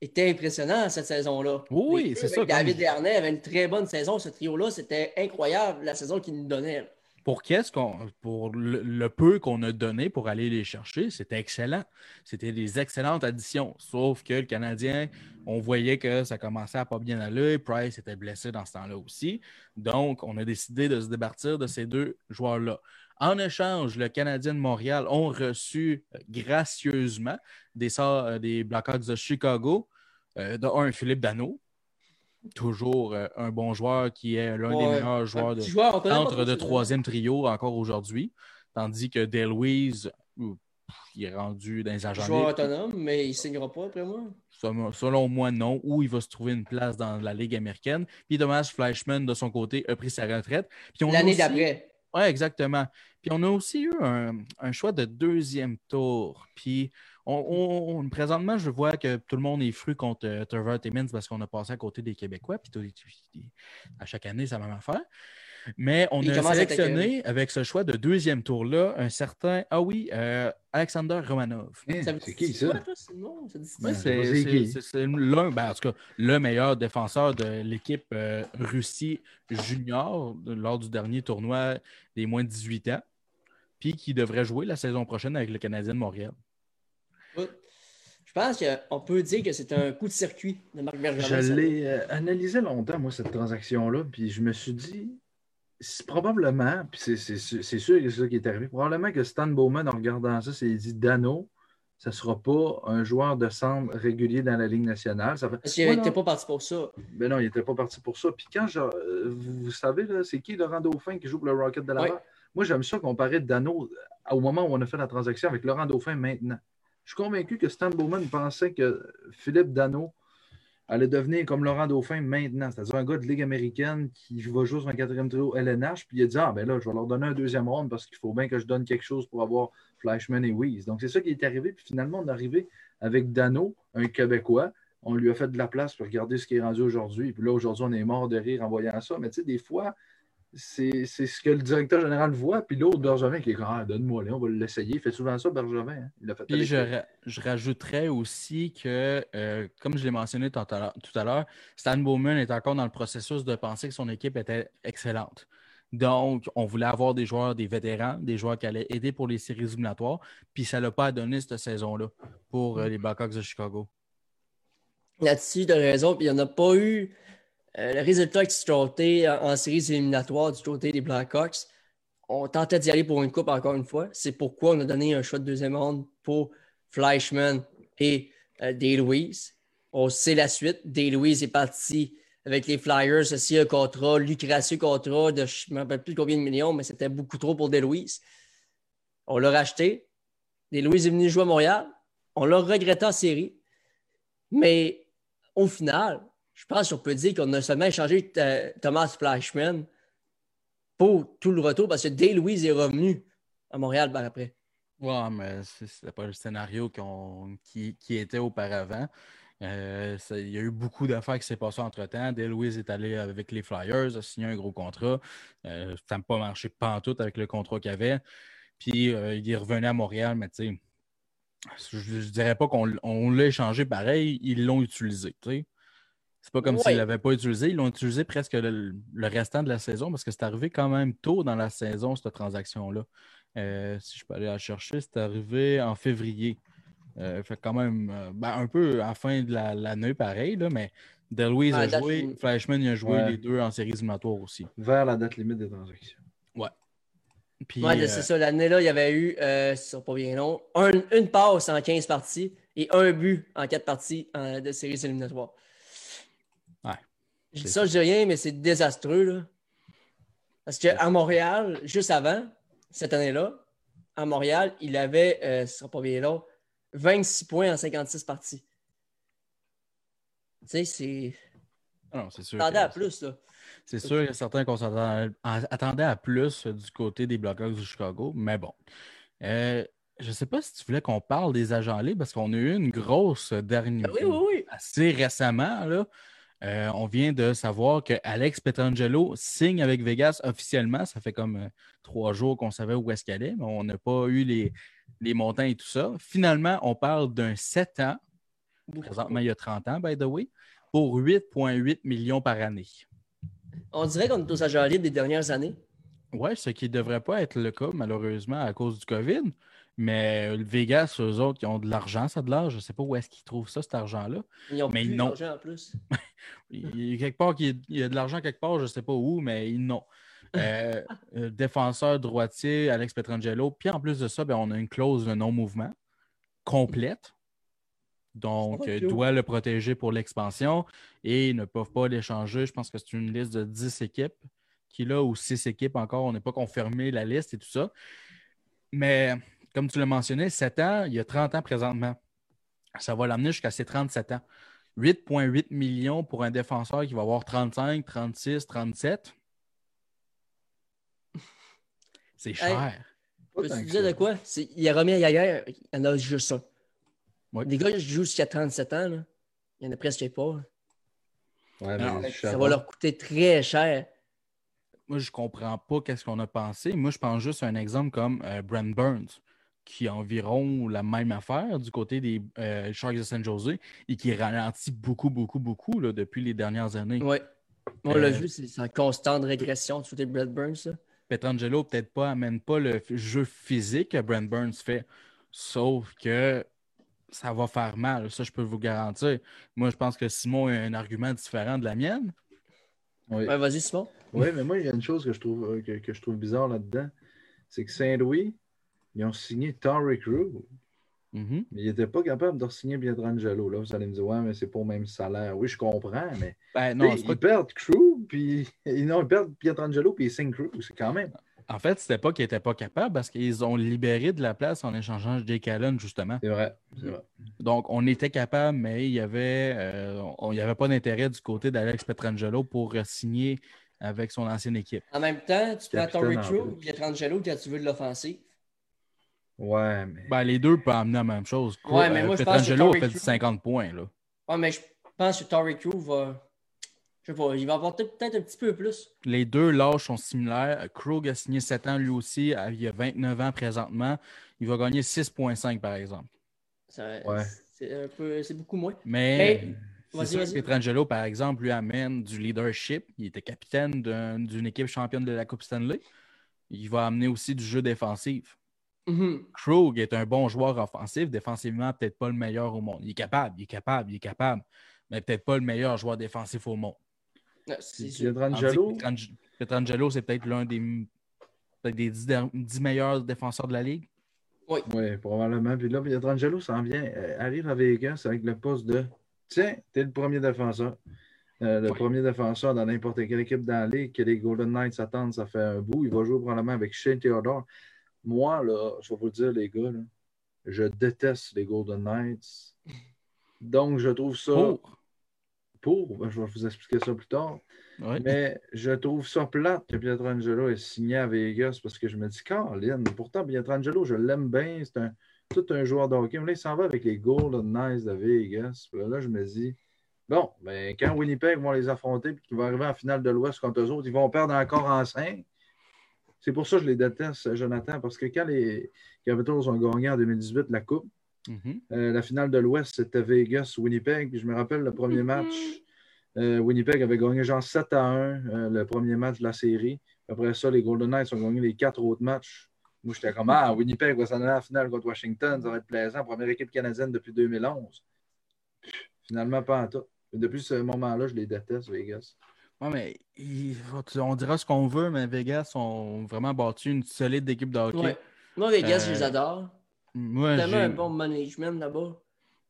Louise étaient impressionnants cette saison-là. Oui, c'est ça, David comme- Dernay avait une très bonne saison. Ce trio-là, c'était incroyable la saison qu'ils nous donnaient. pour qu'est-ce qu'on pour le, le peu qu'on a donné pour aller les chercher, c'était excellent. C'était des excellentes additions. Sauf que le Canadien, on voyait que ça commençait à pas bien aller. Price était blessé dans ce temps-là aussi. Donc, on a décidé de se départir de ces deux joueurs-là. En échange, le Canadien de Montréal ont reçu euh, gracieusement des, sorts- euh, des Blackhawks de Chicago, euh, de un Philippe Dano, toujours euh, un bon joueur qui est l'un des meilleurs joueurs de, joueur, trop de troisième trio encore aujourd'hui, tandis que Deluise, euh, il est rendu dans les agents Joueur autonome, mais il ne signera pas après moi. Selon moi, non. Ou il va se trouver une place dans la Ligue américaine. Puis Thomas Fleischmann, de son côté, a pris sa retraite. L'année d'après. Oui, exactement. Puis on a aussi eu un, choix de deuxième tour. Puis on, présentement, je vois que tout le monde est fru contre euh, Trevor Timmins parce qu'on a passé à côté des Québécois. Puis tout- à chaque année, c'est la même affaire. Mais on Il a sélectionné avec ce choix de deuxième tour-là un certain, ah oui, euh, Alexander Romanov. Hein, c'est qui ça? c'est l'un, ben, en tout cas, le meilleur défenseur de l'équipe euh, Russie junior lors du dernier tournoi des moins de 18 ans, puis qui devrait jouer la saison prochaine avec le Canadien de Montréal. Je pense qu'on peut dire que c'est un coup de circuit de Marc Bergevin. Je l'ai euh, analysé longtemps, moi, cette transaction-là, puis je me suis dit, probablement, puis c'est- sûr que c'est ça qui est arrivé, probablement que Stan Bowman, en regardant ça, s'est dit Dano, ça ne sera pas un joueur de centre régulier dans la Ligue nationale. Ça fait... Parce qu'il n'était pas parti pour ça. Ben non, il n'était pas parti pour ça. Puis quand je- euh, vous, savez, là, c'est qui Laurent Dauphin qui joue pour le Rocket de Laval? Ouais. Moi, j'aime ça comparer Dano au moment où on a fait la transaction avec Laurent Dauphin maintenant. Je suis convaincu que Stan Bowman pensait que Philippe Dano allait devenir comme Laurent Dauphin maintenant, c'est-à-dire un gars de Ligue américaine qui va jouer sur un quatrième trio LNH, puis il a dit Ah, ben là, je vais leur donner un deuxième round parce qu'il faut bien que je donne quelque chose pour avoir Flashman et Weiss. Donc, c'est ça qui est arrivé, puis finalement, on est arrivé avec Dano, un Québécois. On lui a fait de la place pour regarder ce qui est rendu aujourd'hui. Puis là, aujourd'hui, on est mort de rire en voyant ça. Mais tu sais, des fois, c'est c'est ce que le directeur général voit. Puis l'autre, Bergevin, qui est comme Ah, donne-moi, là, on va l'essayer. Il fait souvent ça, Bergevin. hein. Il l'a fait Puis je, ra- je rajouterais aussi que, euh, comme je l'ai mentionné tout à l'heure- tout à l'heure, Stan Bowman est encore dans le processus de penser que son équipe était excellente. Donc, on voulait avoir des joueurs, des vétérans, des joueurs qui allaient aider pour les séries éliminatoires. Puis ça ne l'a pas donné cette saison-là pour euh, les Blackhawks de Chicago. Là-dessus, tu as raison. Puis il n'y en a pas eu euh, le résultat extraordinaire en, en séries éliminatoires du côté des Blackhawks. On tentait d'y aller pour une coupe encore une fois. C'est pourquoi on a donné un choix de deuxième ronde pour Fleischmann et euh, Day-Louise. On sait la suite. Day-Louise est parti avec les Flyers, aussi un contrat, lucracieux contrat de je ne me rappelle plus combien de millions, mais c'était beaucoup trop pour Day-Louise. On l'a racheté. Day-Louise est venu jouer à Montréal. On l'a regretté en série. Mais au final, je pense qu'on peut dire qu'on a seulement échangé euh, Thomas Flashman pour tout le retour parce que Day Louise est revenu à Montréal par après. Ouais, mais c'était pas le scénario qui, était auparavant. Euh, il y a eu beaucoup d'affaires qui s'est passé entre-temps. Dale Louise est allé avec les Flyers, a signé un gros contrat. Euh, ça n'a pas marché pantoute avec le contrat qu'il avait. Puis il est revenu à Montréal, mais tu sais, je, je dirais pas qu'on l'a échangé pareil, ils l'ont utilisé. C'est pas comme Ouais. s'ils ne l'avaient pas utilisé. Ils l'ont utilisé presque le, le restant de la saison parce que c'est arrivé quand même tôt dans la saison, cette transaction-là. Euh, si je peux aller la chercher, c'est arrivé en février. Euh, fait quand même euh, ben, un peu à la fin de la- l'année, pareil, là, mais Delouise Ah, a joué, limite. Flashman il a joué Ouais. les deux en séries éliminatoires aussi. vers la date limite des transactions. Puis, Ouais, euh, c'est ça. L'année-là, il y avait eu, euh, ce sera pas bien long, un- une passe en 15 parties et un but en 4 parties de séries éliminatoires. Je dis ça, je dis rien, mais c'est désastreux. Là. Parce qu'à Montréal, juste avant, cette année-là, à Montréal, il avait, euh, ce sera pas bien long, 26 points en 56 parties. Tu sais, c'est. ah non, c'est sûr. Attendez que- à plus, là. C'est sûr, il y a certains qu'on s'attendait attendait à plus du côté des Blackhawks du Chicago, mais bon. Euh, je ne sais pas si tu voulais qu'on parle des agents libres parce qu'on a eu une grosse dernière. Ah Oui, oui, oui. Assez récemment, là, euh, on vient de savoir que Alex Petrangelo signe avec Vegas officiellement. Ça fait comme euh, trois jours qu'on savait où est-ce qu'elle est, mais on n'a pas eu les, les montants et tout ça. Finalement, on parle d'un 7 ans, présentement il y a 30 ans, by the way, pour 8,8 millions par année. On dirait qu'on est aux agents libres des dernières années. Ouais, ce qui ne devrait pas être le cas, malheureusement, à cause du COVID. Mais le Vegas, eux autres, ils ont de l'argent, ça de l'argent. Je ne sais pas où est-ce qu'ils trouvent ça, cet argent-là. Ils ont Mais plus d'argent en plus. Il y a quelque part qu'il y a de l'argent quelque part, je ne sais pas où, mais ils n'ont. Euh, euh, défenseur droitier, Alex Petrangelo. Puis en plus de ça, ben, on a une clause de non-mouvement complète. Donc, euh, doit le protéger pour l'expansion et ils ne peuvent pas l'échanger. Je pense que c'est une liste de 10 équipes qu'il a ou 6 équipes encore. On n'est pas confirmé la liste et tout ça. Mais comme tu l'as mentionné, 7 ans, il y a 30 ans présentement. Ça va l'amener jusqu'à ses 37 ans. 8,8 millions pour un défenseur qui va avoir 35, 36, 37. C'est cher. Te que disais de quoi? Il a remis à Yaguer, il y en a juste un. Ouais. Les gars qui jouent jusqu'à 37 ans, là, il y en a presque pas. Ouais, Non, Ça va leur coûter très cher. Moi, je comprends pas qu'est-ce qu'on a pensé. Moi, je pense juste à un exemple comme euh, Brent Burns, qui a environ la même affaire du côté des euh, Sharks de San Jose et qui ralentit beaucoup, beaucoup, beaucoup là, depuis les dernières années. Ouais. On l'a Euh, vu, c'est en constante régression du côté de Brad Burns. Petrangelo, peut-être pas, amène pas le jeu physique que Brent Burns fait. Sauf que ça va faire mal. Ça, je peux vous garantir. Moi, je pense que Simon a un argument différent de la mienne. Oui. Ouais, vas-y, Simon. Oui, mais moi, il y a une chose que je trouve, euh, que, que je trouve bizarre là-dedans. C'est que Saint-Louis, ils ont signé Torrey Crew, Mhm. mais ils n'étaient pas capables de signer Pietrangelo. Là, vous allez me dire, ouais, mais c'est pas au même salaire. Oui, je comprends, mais Ben, non, c'est pas ils perdent Crew, puis non, ils perdent Pietrangelo, puis ils signent Crew. C'est quand même. En fait, c'était pas qu'ils n'étaient pas capables parce qu'ils ont libéré de la place en échangeant Jake Allen, justement. C'est vrai. C'est vrai. Donc, on était capable, mais il y avait, euh, on- il n'y avait pas d'intérêt du côté d'Alex Petrangelo pour signer avec son ancienne équipe. En même temps, tu prends Torrey Crew Pietrangelo quand tu veux de l'offensive. Ouais, mais. Ben, les deux peuvent amener la même chose. Ouais, mais Euh, moi, je pense que Pietrangelo a fait Crew- du 50 points. Là. Ouais, mais je pense que Torrey Crew va. Je sais pas, il va apporter peut-être un petit peu plus. Les deux lâches sont similaires. Krug a signé 7 ans lui aussi. Il a 29 ans présentement. Il va gagner 6,5 par exemple. Ouais. C'est un peu. C'est beaucoup moins. Mais Mais- c'est. Pietrangelo, par exemple, lui amène du leadership. Il était capitaine d'un- d'une équipe championne de la Coupe Stanley. Il va amener aussi du jeu défensif. Mhm. Krug est un bon joueur offensif, défensivement, peut-être pas le meilleur au monde. Il est capable, il est capable, il est capable, mais peut-être pas le meilleur joueur défensif au monde. Sûr. Pietrangelo, Pietrangelo, c'est peut-être l'un des, peut-être des 10, der- 10 meilleurs défenseurs de la ligue. Oui, probablement. Puis là, Pietrangelo s'en vient, euh, arrive à Vegas avec le poste de Tiens, t'es le premier défenseur. Euh, le premier défenseur dans n'importe quelle équipe dans la ligue que les Golden Knights attendent, ça fait un bout. Il va jouer probablement avec Shane Theodore. Moi, là, je vais vous le dire, les gars, là, je déteste les Golden Knights. Donc, je trouve ça Pour. pour. ben, je vais vous expliquer ça plus tard. Ouais. Mais je trouve ça plate que Pietrangelo ait signé à Vegas parce que je me dis, Caroline, pourtant Pietrangelo, je l'aime bien, c'est un, tout un joueur de hockey. Mais là, il s'en va avec les Golden Knights de Vegas. Puis là, je me dis, bon, ben, quand Winnipeg vont les affronter et qu'ils vont arriver en finale de l'Ouest contre eux autres, ils vont perdre encore en 5. C'est pour ça que je les déteste, Jonathan, parce que quand les Capitals ont gagné en 2018 la Coupe, Mhm. euh, la finale de l'Ouest, c'était Vegas-Winnipeg. Puis je me rappelle le premier match. euh, Winnipeg avait gagné genre 7 à 1 euh, le premier match de la série. Après ça, les Golden Knights ont gagné les quatre autres matchs. Moi, j'étais comme Ah, Winnipeg va s'en aller en finale contre Washington. Ça va être plaisant. Première équipe canadienne depuis 2011. Pff, Finalement, pas en tout. Depuis ce moment-là, je les déteste, Vegas. Ouais, mais il- on dira ce qu'on veut, mais Vegas ont vraiment battu une solide équipe de hockey. Ouais. Moi, Vegas, Euh, je les adore. Moi, Tellement un bon management là-bas.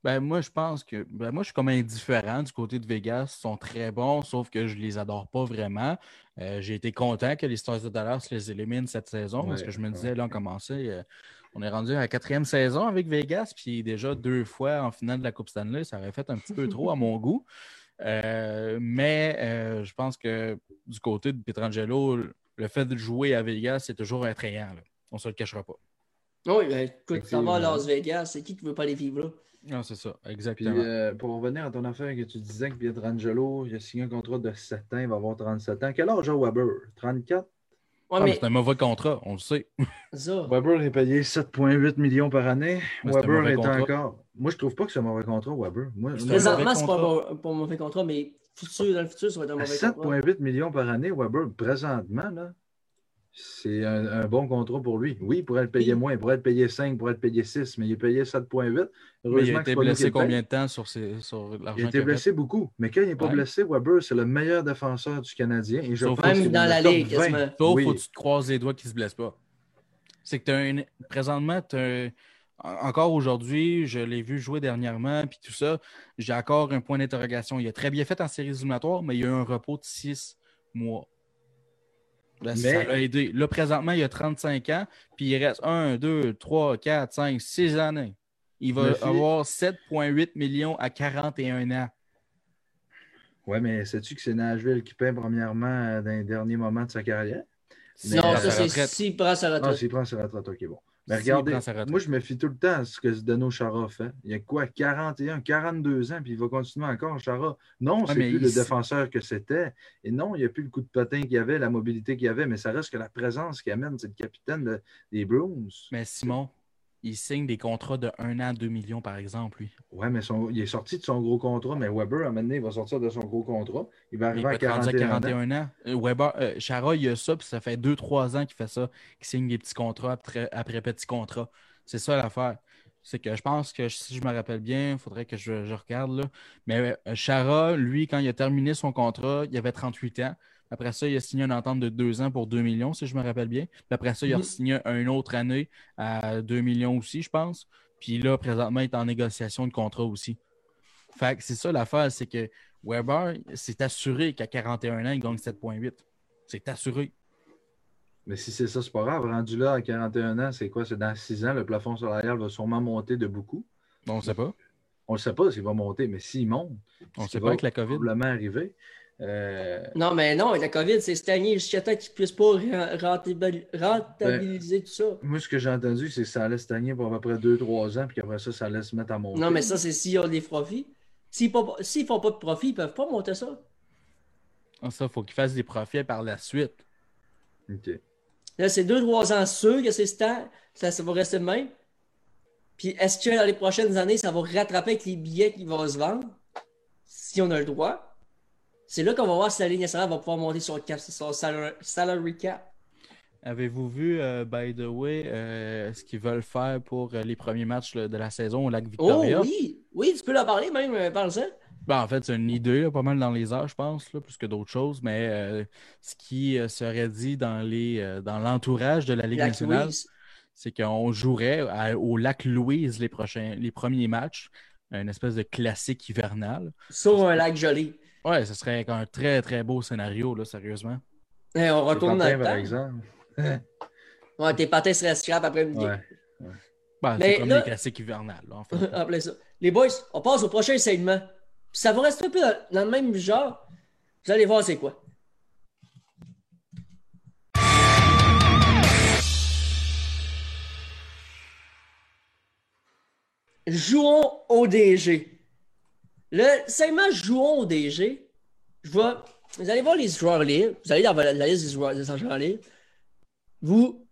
Ben, moi, je pense que. Ben, moi, je suis comme indifférent du côté de Vegas. Ils sont très bons, sauf que je les adore pas vraiment. Euh, j'ai été content que les Stars de Dallas les éliminent cette saison parce que je me ouais. disais, là, on commençait. euh, on est rendu à la quatrième saison avec Vegas, puis déjà deux fois en finale de la Coupe Stanley. Ça aurait fait un petit peu trop à mon goût. Euh, mais euh, je pense que du côté de Pietrangelo, le fait de jouer à Vegas, c'est toujours attrayant. là. On se le cachera pas. Oui, ben, écoute, ça va à. Las Vegas. C'est qui qui veut pas les vivre là? Non, c'est ça, Puis, exactement. euh, pour revenir à ton affaire que tu disais que Pietrangelo, il a signé un contrat de 7 ans, il va avoir 37 ans. Quel âge a Weber? 34 Ouais, Ah, mais c'est un mauvais contrat, on le sait. ça. Weber est payé 7,8 millions par année. Mais Weber est encore. Moi, je trouve pas que c'est un mauvais contrat, Weber. Moi, Présentement, mauvais c'est pas, un- pas un mauvais contrat, mais futur, dans le futur, ça va être un mauvais contrat. 7,8 millions par année, Weber, présentement, là, C'est un, un bon contrat pour lui. Oui, il pourrait le payer Oui. moins. Il pourrait le payer 5, il pourrait le payer 6, mais il est payé 7,8. Mais il a été blessé combien de temps sur, ses- sur l'argent Il a été blessé beaucoup. Mais quand il n'est pas Ouais. blessé, Weber, c'est le meilleur défenseur du Canadien. Et je Sauf pense Même dans la ligue, 20. quasiment. Sauf Oui. faut que tu te croises les doigts qu'il ne se blesse pas. C'est que tu as une... présentement, un- encore aujourd'hui, je l'ai vu jouer dernièrement, puis tout ça, j'ai encore un point d'interrogation. Il a très bien fait en séries éliminatoires, mais il y a eu un repos de six mois. Là, Mais- Ça l'a aidé. Là, présentement, il a 35 ans, puis il reste 1, 2, 3, 4, 5, 6 années. Il va avoir 7,8 millions à 41 ans. Ouais, mais sais-tu que c'est Nashville qui paie premièrement euh, dans les derniers moments de sa carrière? Mais, non, ça, c'est s'il prend sa Ah, retraite. s'il prend sa retraite, ok, bon. Mais regardez, moi, je me fie tout le temps à ce que Zdeno Chara fait. Il y a quoi, 41, 42 ans, puis il va continuer encore, Chara. Non, c'est plus le défenseur que c'était. Et non, il n'y a plus le coup de patin qu'il y avait, la mobilité qu'il y avait, mais ça reste que la présence qu'il amène, c'est le capitaine de- des Bruins. Mais Simon, il signe des contrats de 1 an, 2 millions, par exemple, lui. Ouais, mais son- il est sorti de son gros contrat, mais Weber, à un moment donné, il va sortir de son gros contrat. Il va Il arriver peut à être rendu 41, à ans. 41 ans. Euh, Weber, euh, Chara, il a ça, puis ça fait 2-3 ans qu'il fait ça, qu'il signe des petits contrats après, après petits contrats. C'est ça l'affaire. C'est que je pense que si je me rappelle bien, il faudrait que je, je regarde là. Mais euh, Chara, lui, quand il a terminé son contrat, il avait 38 ans. Après ça, il a signé une entente de 2 ans pour 2 millions, si je me rappelle bien. Puis après ça, il a Mhm. signé une autre année à 2 millions aussi, je pense. Puis là, présentement, il est en négociation de contrat aussi. Fait que c'est ça l'affaire, c'est que Weber, c'est assuré qu'à 41 ans, il gagne 7,8. C'est assuré. Mais si c'est ça, c'est pas grave. Rendu là à 41 ans, c'est quoi? C'est dans 6 ans, le plafond salarial va sûrement monter de beaucoup. On ne sait pas. On ne sait pas s'il va monter, mais s'il monte, On ce sait pas avec la COVID. probablement arriver. Euh, Non, mais non, la COVID, c'est stagné jusqu'à temps qu'ils ne puissent pas ren- rentabili- rentabiliser tout ça. moi, ce que j'ai entendu, c'est que ça allait stagner pour à peu près 2-3 ans, puis qu'après ça, ça allait se mettre à monter. Non, mais ça, c'est s'ils ont des profits. S'ils ne font pas de profit, ils ne peuvent pas monter ça. Ah, Ça, il faut qu'il fasse des profits par la suite. OK. Là, c'est 2-3 ans sûr que c'est. Ça, ça va rester le même. Puis est-ce que dans les prochaines années, ça va rattraper avec les billets qui vont se vendre? Si on a le droit? C'est là qu'on va voir si la Ligue nationale va pouvoir monter son, cap, son salary, salary cap. Avez-vous vu, euh, by the way, euh, ce qu'ils veulent faire pour euh, les premiers matchs là, de la saison au Lac Oh Victoria? oui! Oui, tu peux leur parler même, euh, parle-en. Ben, en fait, c'est une idée, là, pas mal dans les airs, je pense, là, plus que d'autres choses, mais ce qui serait dit dans les dans l'entourage de la Ligue Lac nationale, Louise. c'est qu'on jouerait à- au lac Louise les prochains les premiers matchs, une espèce de classique hivernal. Sur un lac gelé. Ouais, ce serait un très très beau scénario, là, sérieusement. Eh, on retourne dans le par temps. exemple. Ouais, tes patins seraient scrap après-midi. Ouais. Ben, Mais c'est comme là- les classiques hivernales, là, en fait. Appelez ça. Les boys, on passe au prochain segment. Puis ça va rester un peu dans, dans le même genre? Vous allez voir c'est quoi. Jouons au DG. Le segment Jouons au DG, je. Vous allez voir les joueurs libres. Vous allez dans la la liste des joueurs, des agents libres. Vous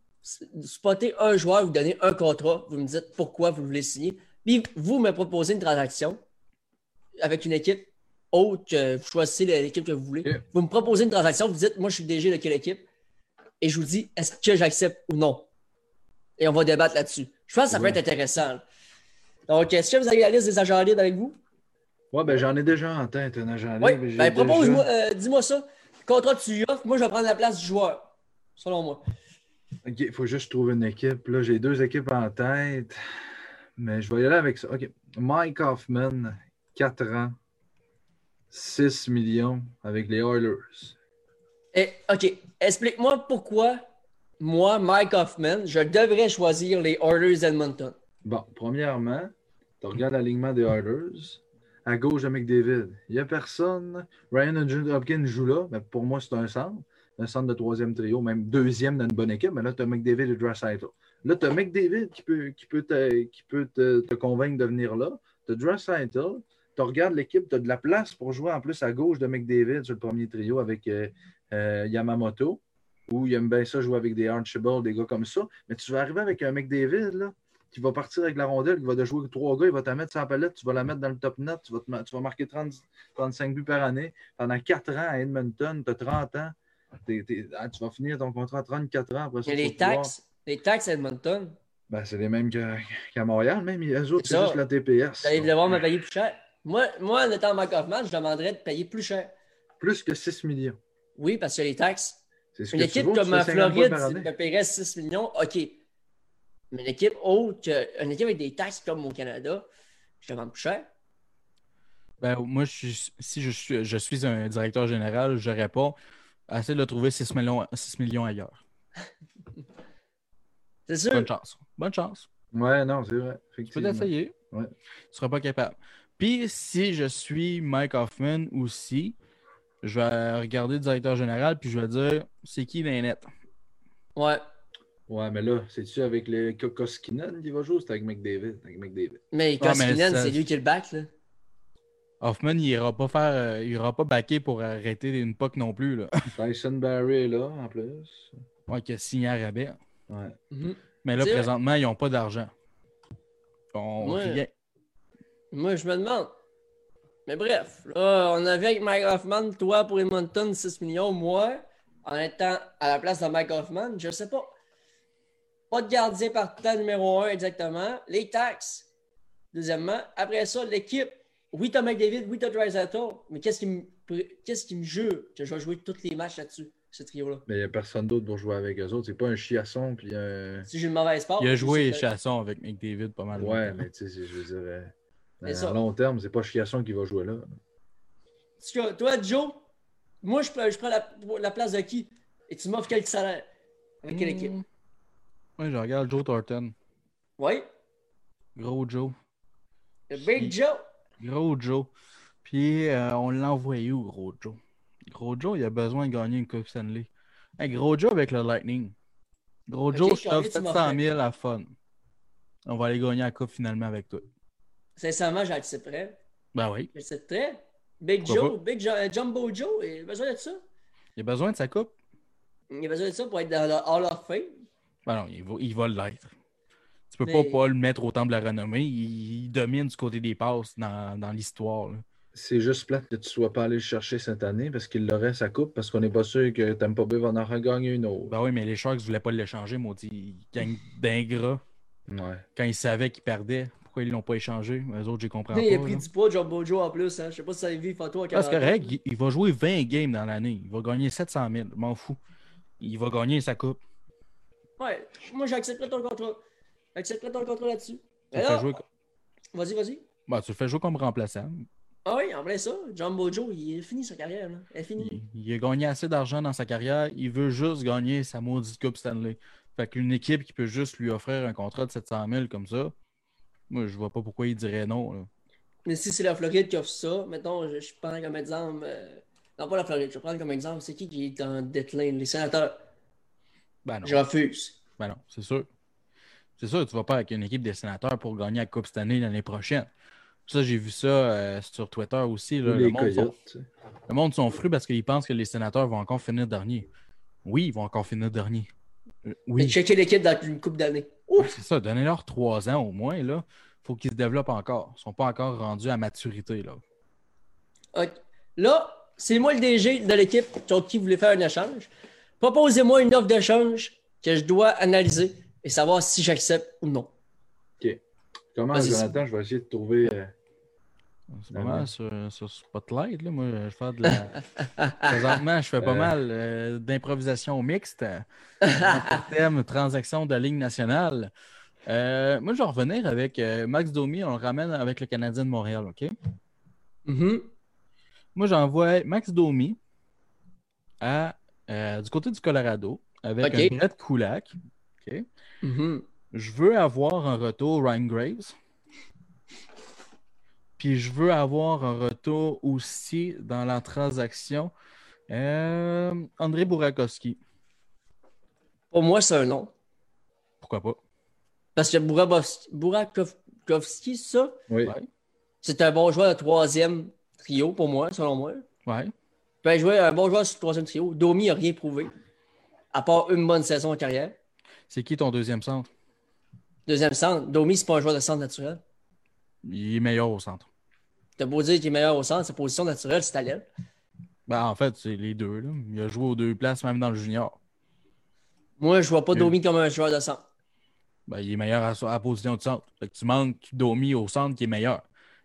spottez un joueur, vous donnez un contrat, vous me dites pourquoi vous voulez signer. Puis vous me proposez une transaction avec une équipe autre que vous choisissez l'équipe que vous voulez. Vous me proposez une transaction, vous dites moi je suis DG de quelle équipe et je vous dis est-ce que j'accepte ou non? Et on va débattre là-dessus. Je pense que ça peut Ouais. être intéressant. Donc, est-ce que vous avez la liste des agents libres avec vous? Ouais, ben j'en ai déjà en tête un agent libre. Ben, propose-moi, déjà- euh, dis-moi ça. Contrat tu offres, moi je vais prendre la place du joueur. Selon moi. OK, il faut juste trouver une équipe. Là, j'ai deux équipes en tête. Mais je vais y aller avec ça. OK. Mike Hoffman, 4 ans, 6 millions avec les Oilers. Et, OK, explique-moi pourquoi moi, Mike Hoffman, je devrais choisir les Oilers Edmonton. Bon, premièrement, tu regardes l'alignement des Oilers. À gauche de McDavid, il n'y a personne. Ryan Hopkins joue là, mais pour moi, c'est un centre. Un centre de troisième trio, même deuxième dans une bonne équipe. Mais là, tu as McDavid et Draisaitl. Là, tu as McDavid qui peut, qui peut, te, qui peut te, convaincre de venir là. Tu as Draisaitl. Tu regardes l'équipe, tu as de la place pour jouer en plus à gauche de McDavid sur le premier trio avec euh, euh, Yamamoto. Ou il aime bien ça jouer avec des Archibald, des gars comme ça. Mais tu vas arriver avec un McDavid, là, qui va partir avec la rondelle, qui va de jouer avec trois gars, il va te mettre la palette, tu vas la mettre dans le top net, tu vas, te ma- tu vas marquer 30, 35 buts par année. Pendant 4 ans à Edmonton, tu as 30 ans. Ah, tu vas finir ton contrat à 34 ans après ça. Les pouvoir- taxes, les taxes à Edmonton, Ben, c'est les mêmes qu'à Montréal, même. Les autres, C'est juste la TPS. Donc, devoir me payer plus cher. Moi, moi, en étant Hoffman, je demanderais de payer plus cher. Plus que 6 millions. Oui, parce que les taxes. C'est ce Une équipe comme 50 Floride me paierait 6 millions, OK. Mais une équipe haute, une équipe avec des taxes comme au Canada, je demande plus cher. Ben, moi, je suis- si je suis, je suis un directeur général, je réponds essaie de trouver 6 millions, 6 millions ailleurs. C'est sûr. Bonne chance. Bonne chance. Ouais, non, c'est vrai. Tu peux l'essayer. Ouais. Tu ne seras pas capable. Puis, si je suis Mike Hoffman aussi, je vais regarder le directeur général puis je vais dire c'est qui les nets? Ouais. Ouais, mais là, c'est-tu avec les Kokoskinen qui va jouer ou c'est avec McDavid? Avec McDavid. Mais Ah, Koskinen, c'est lui qui est le back, là. Hoffman, il ira pas faire. euh, il ira pas backer pour arrêter une puck non plus. Là. Tyson Barry est là, en plus. Ouais, qui a signé à rabais. Ouais. Mhm. Mais là, vrai. présentement, ils n'ont pas d'argent. Ont Ouais. Moi, je me demande. Mais bref, là, on avait avec Mike Hoffman, toi pour Edmonton, 6 millions. Moi, en étant à la place de Mike Hoffman, je sais pas. Pas de gardien partant numéro 1 exactement. Les taxes, deuxièmement. Après ça, l'équipe. Oui, t'as McDavid, oui, t'as Drysdale, mais qu'est-ce qui me qu'est-ce qui me jure que je vais jouer tous les matchs là-dessus, ce trio-là? Mais il n'y a personne d'autre pour jouer avec eux autres. C'est pas un chiasson. Puis un... Si j'ai une mauvaise part. Il a joué Chasson avec McDavid pas mal. Ouais, longtemps. mais tu sais, je veux dire, euh, à ça- long terme, c'est pas chiasson qui va jouer là. En tout cas, toi, Joe, moi, je prends, je prends la, la place de qui? Et tu m'offres quel salaire? Avec quelle équipe? Hmm. Ouais, je regarde Joe Thornton. Oui, Gros Joe. Big Joe. Gros Joe. Puis euh, on l'a envoyé où, Gros Joe? Gros Joe, il a besoin de gagner une Coupe Stanley. Hey, gros Joe avec le Lightning. Gros Ok, Joe, je t'offre tu m'as 700 fait? 000 à fun. On va aller gagner la Coupe finalement avec toi. Sincèrement, j'accepterais. Ben oui. J'accepterais. Big Pourquoi Joe, Big Jo- euh, Jumbo Joe, il a besoin de ça. Il a besoin de sa coupe? Il a besoin de ça pour être dans le Hall of Fame. Ben non, il va, il va l'être. Tu peux Mais- pas pas le mettre au temple de la renommée. Il, il domine du côté des passes dans, dans l'histoire. C'est juste plate que tu sois pas allé le chercher cette année parce qu'il l'aurait sa coupe parce qu'on n'est pas sûr que Tampa Bay va en regagner une autre. Ben oui, mais les Sharks voulaient pas l'échanger, maudit. Ils gagnent d'ingrat Ouais. quand ils savaient qu'ils perdaient. Pourquoi ils l'ont pas échangé? Les autres, je comprends pas. il a pris là. du poids, Jumbo Joe en plus. Hein. Je sais pas si ça a vu photo à c'est 40 correct, il, il va jouer 20 games dans l'année. Il va gagner 700 000. Je m'en fous. Il va gagner sa coupe. Ouais, moi, j'accepterais ton contrat. J'accepterais ton contrat là-dessus. Là, jouer, Vas-y, vas-y. ben, tu le fais jouer comme remplaçant. Ah oui, en plein ça. Jumbo Joe, il a fini sa carrière. Là. Elle. Il, il a gagné assez d'argent dans sa carrière. Il veut juste gagner sa maudite Coupe Stanley. Fait qu'une équipe qui peut juste lui offrir un contrat de 700 000 comme ça, moi, je vois pas pourquoi il dirait non. là. Mais si c'est la Floride qui offre ça, mettons, je, je prends comme exemple. euh, Non, pas la Floride, je vais prendre comme exemple. C'est qui qui est en deadline Les sénateurs. Ben non. Je refuse. Ben non, c'est sûr. C'est sûr, tu vas pas avec une équipe des sénateurs pour gagner la Coupe cette année l'année prochaine. Ça, j'ai vu ça euh, sur Twitter aussi. là. Le, les monde sont, le monde sont fruits parce qu'ils pensent que les sénateurs vont encore finir dernier. Oui, ils vont encore finir dernier. Euh, Et oui, checker l'équipe dans une coupe d'années. Ouf! c'est ça. Donnez-leur trois ans au moins. Là. faut qu'ils se développent encore. Ils sont pas encore rendus à maturité. Là. Ok. Là, c'est moi le DG de l'équipe contre qui voulait faire un échange. Proposez-moi une offre d'échange que je dois analyser et savoir si j'accepte ou non. Comment, Vas-y, Jonathan, je vais essayer de trouver. C'est pas Ah mal ouais. sur, sur Spotlight. Là. Moi, je fais de la. Présentement, je fais pas Euh. mal euh, d'improvisation mixte. Notre thème transaction de la Ligue nationale. Euh, moi, je vais revenir avec euh, Max Domi. On le ramène avec le Canadien de Montréal. OK? Mhm. Moi, j'envoie Max Domi à, du côté du Colorado avec un Brett Kulak. OK? Mhm. Je veux avoir un retour Ryan Graves. Puis je veux avoir un retour aussi dans la transaction euh, André Burakovsky. Pour moi, c'est un non. Pourquoi pas? Parce que Burakovsky, ça, Oui. Ouais. c'est un bon joueur de troisième trio pour moi, selon moi. Ouais. Il peut jouer un bon joueur sur le troisième trio. Domi n'a rien prouvé, à part une bonne saison en carrière. C'est qui ton deuxième centre? Deuxième centre, Domi, c'est pas un joueur de centre naturel. Il est meilleur au centre. T'as beau dire qu'il est meilleur au centre, sa position naturelle, c'est à l'aile. Ben, en fait, c'est les deux. Là. Il a joué aux deux places, même dans le junior. Moi, je vois pas. Domi comme un joueur de centre. Ben, il est meilleur à, à la position de centre. Fait que tu manques Domi au centre qui est meilleur.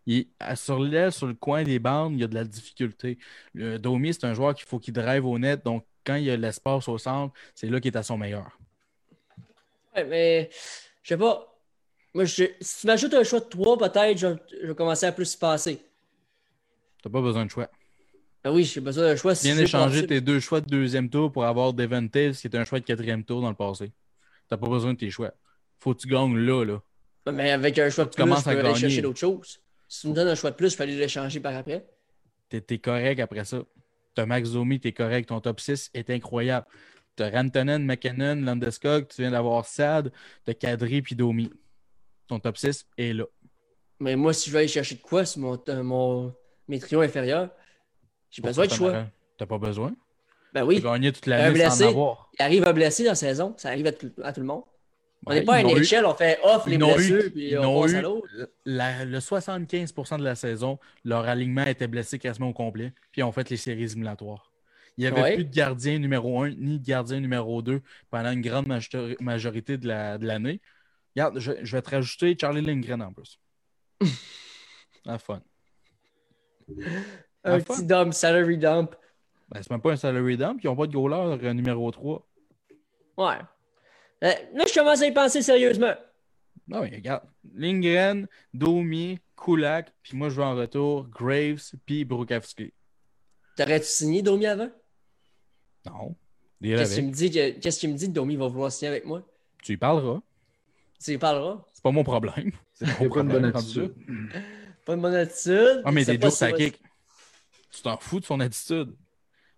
Il est- à- sur l'aile, sur le coin des bandes, il y a de la difficulté. Le Domi, c'est un joueur qu'il faut qu'il drive au net. Donc, quand il y a l'espace au centre, c'est là qu'il est à son meilleur. Ouais, mais je sais pas. Moi, je- si tu m'ajoutes un choix de 3, peut-être, je, je vais commencer à plus passer. T'as pas besoin de choix. Ben oui, j'ai besoin d'un choix. si Tu viens passer. tes deux choix de deuxième tour pour avoir Devon Taves, qui est un choix de quatrième tour dans le passé. T'as pas besoin de tes choix. Faut que tu gagnes là, là. Mais avec un choix de Tu plus, commences je peux à aller gagner. chercher d'autres choses. Si tu me donnes un choix de plus, je peux aller l'échanger par après. T'es t'es correct après ça. T'as Max Domi, t'es correct. Ton top 6 est incroyable. T'as Rantanen, McKinnon, Landeskog, tu viens d'avoir Sad, t'as Kadri puis Domi. Ton top 6 est là. Mais moi, si je veux aller chercher de quoi sur mon, euh, mon, mes trios inférieurs, j'ai besoin de choix. T'as pas besoin? Ben Tu oui, gagné toute l'année sans en avoir. il arrive à blesser dans la saison. Ça arrive à tout, à tout le monde. On n'est pas eu- NHL, on fait off les blessures, eu, puis on passe à l'autre. la- le 75% de la saison, leur alignement était blessé quasiment au complet, puis ils ont fait les séries éliminatoires. Il n'y avait Ouais. plus de gardien numéro 1 ni de gardien numéro 2 pendant une grande major- majorité de la- de l'année. Regarde, je, je vais te rajouter Charlie Lindgren en plus. La fun. Un petit dump, salary dump. Ben, c'est même pas un salary dump, ils n'ont pas de goaler euh, numéro 3. Ouais. Euh, là, je commence à y penser sérieusement. Non, mais regarde. Lindgren, Domi, Kulak, puis moi je veux en retour Graves, puis Brukowski. T'aurais-tu signé Domi avant? Non. Qu'est-ce que tu me dis que, qu'est-ce que tu me dis que Domi va vouloir signer avec moi? Tu y parleras. Tu y parleras? C'est pas mon problème. C'est pas une bonne attitude. Pas de bonne attitude. Ah, mais C'est à kick. Tu t'en fous de son attitude.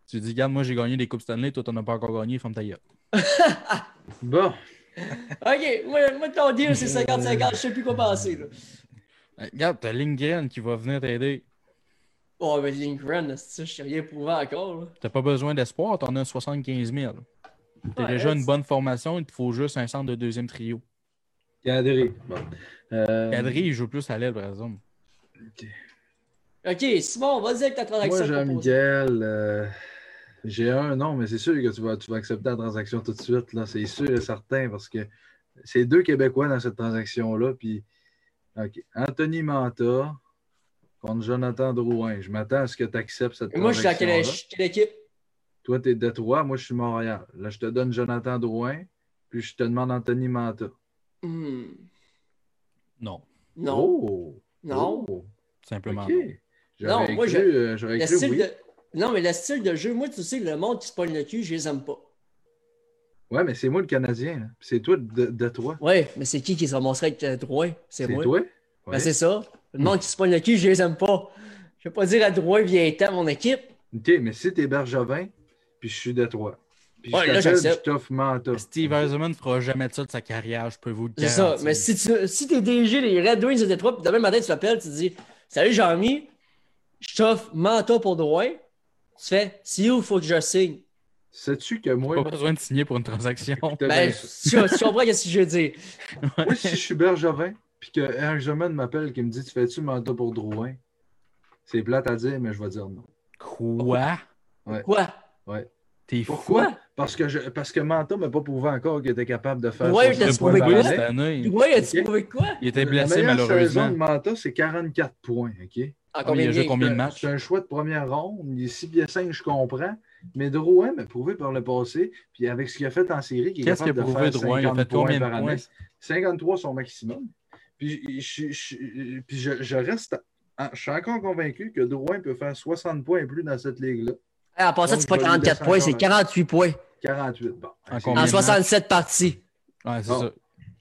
Tu lui dis, regarde, moi j'ai gagné des Coupes Stanley, toi t'en as pas encore gagné, ferme ta gueule. Bon, Ok, moi, moi ton deal, c'est 50-50, je sais plus quoi penser. Là. Euh, Regarde, t'as Lindgren qui va venir t'aider. Oh, mais Lindgren, c'est ça, je suis rien prouvé encore. T'as pas besoin d'espoir, t'en as 75 000. T'as Ouais, déjà une bonne formation, il te faut juste un centre de deuxième trio. Cadré. Bon. Euh, Kadri, il joue plus à l'aile, par exemple. Ok, Simon, vas-y avec ta transaction. Moi, euh, j'ai un nom, mais c'est sûr que tu vas, tu vas accepter la transaction tout de suite. là. C'est sûr et certain parce que c'est deux Québécois dans cette transaction-là. Puis, OK. Anthony Manta contre Jonathan Drouin. Je m'attends à ce que tu acceptes cette Et moi, je suis à quelle, équipe? Toi, tu es Détroit, moi, je suis Montréal. Là, je te donne Jonathan Drouin, puis je te demande Anthony Manta. Hmm, Non, Non. Oh! Non. Oh, simplement. OK. non. J'aurais Non, moi, cru, je- euh, j'aurais Le cru style oui. de... Non, mais le style de jeu, moi, tu sais, le monde qui se pogne le cul, je les aime pas. Ouais, mais c'est moi le Canadien. là. C'est toi de, de toi. Ouais, mais c'est qui qui se ramasserait avec euh, Drouin? C'est C'est moi. toi? Ben, Ouais. c'est ça. Le monde qui se pogne le cul, je les aime pas. Je vais pas dire à Drouin, viens-t'en, mon équipe. OK, mais si t'es Bergevin, puis je suis de toi. Puis Ouais, je là, t'appelle, puis je j'accepte. t'offre Manta. Steve Eisenman ne fera jamais de ça de sa carrière, je peux vous le C'est ça. Mais si, tu, si t'es DG des Red Wings de Détroit, puis demain matin, tu t'appelles, tu te dis Salut Jean-Mi, je t'offre Manta pour Drouin. Tu fais Si où il faut que je signe? Sais-tu que moi, Pas besoin de signer pour une transaction. Ben, bien tu, ça. tu comprends ce que je veux dire. moi, si je suis Bergevin, puis que Bergevin m'appelle qui me dit Tu fais-tu Manta pour Drouin? C'est plate à dire, mais je vais dire non. Quoi? Quoi? T'es fou? Pourquoi Parce que, je, parce que Manta m'a pas prouvé encore qu'il était capable de faire Ouais, 60 t'as Il a points prouvé quoi? cette année. année. Drouin, as-tu Ok. prouvé quoi? Il était La blessé malheureusement. saison de Manta, c'est 44 points. OK? En Ah, il combien a de joué games? combien de matchs? C'est un choix de première ronde. Il est 6 pieds 5, je comprends. Mais Drouin m'a prouvé par le passé. Puis avec ce qu'il a fait en série, qu'il est Qu'est-ce capable qu'il a de prouvé, faire Drouin? Il a 50 fait combien points de par points? année? 53 son maximum. Puis, je, je- puis je, je reste. en- Je suis encore convaincu que Drouin peut faire 60 points et plus dans cette ligue-là. Ah, en passant, c'est pas je vais lui 44 laisser points, c'est encore 48 points 48. Bon. En C'est- combien en de 67 parties. Ouais, c'est Bon. ça.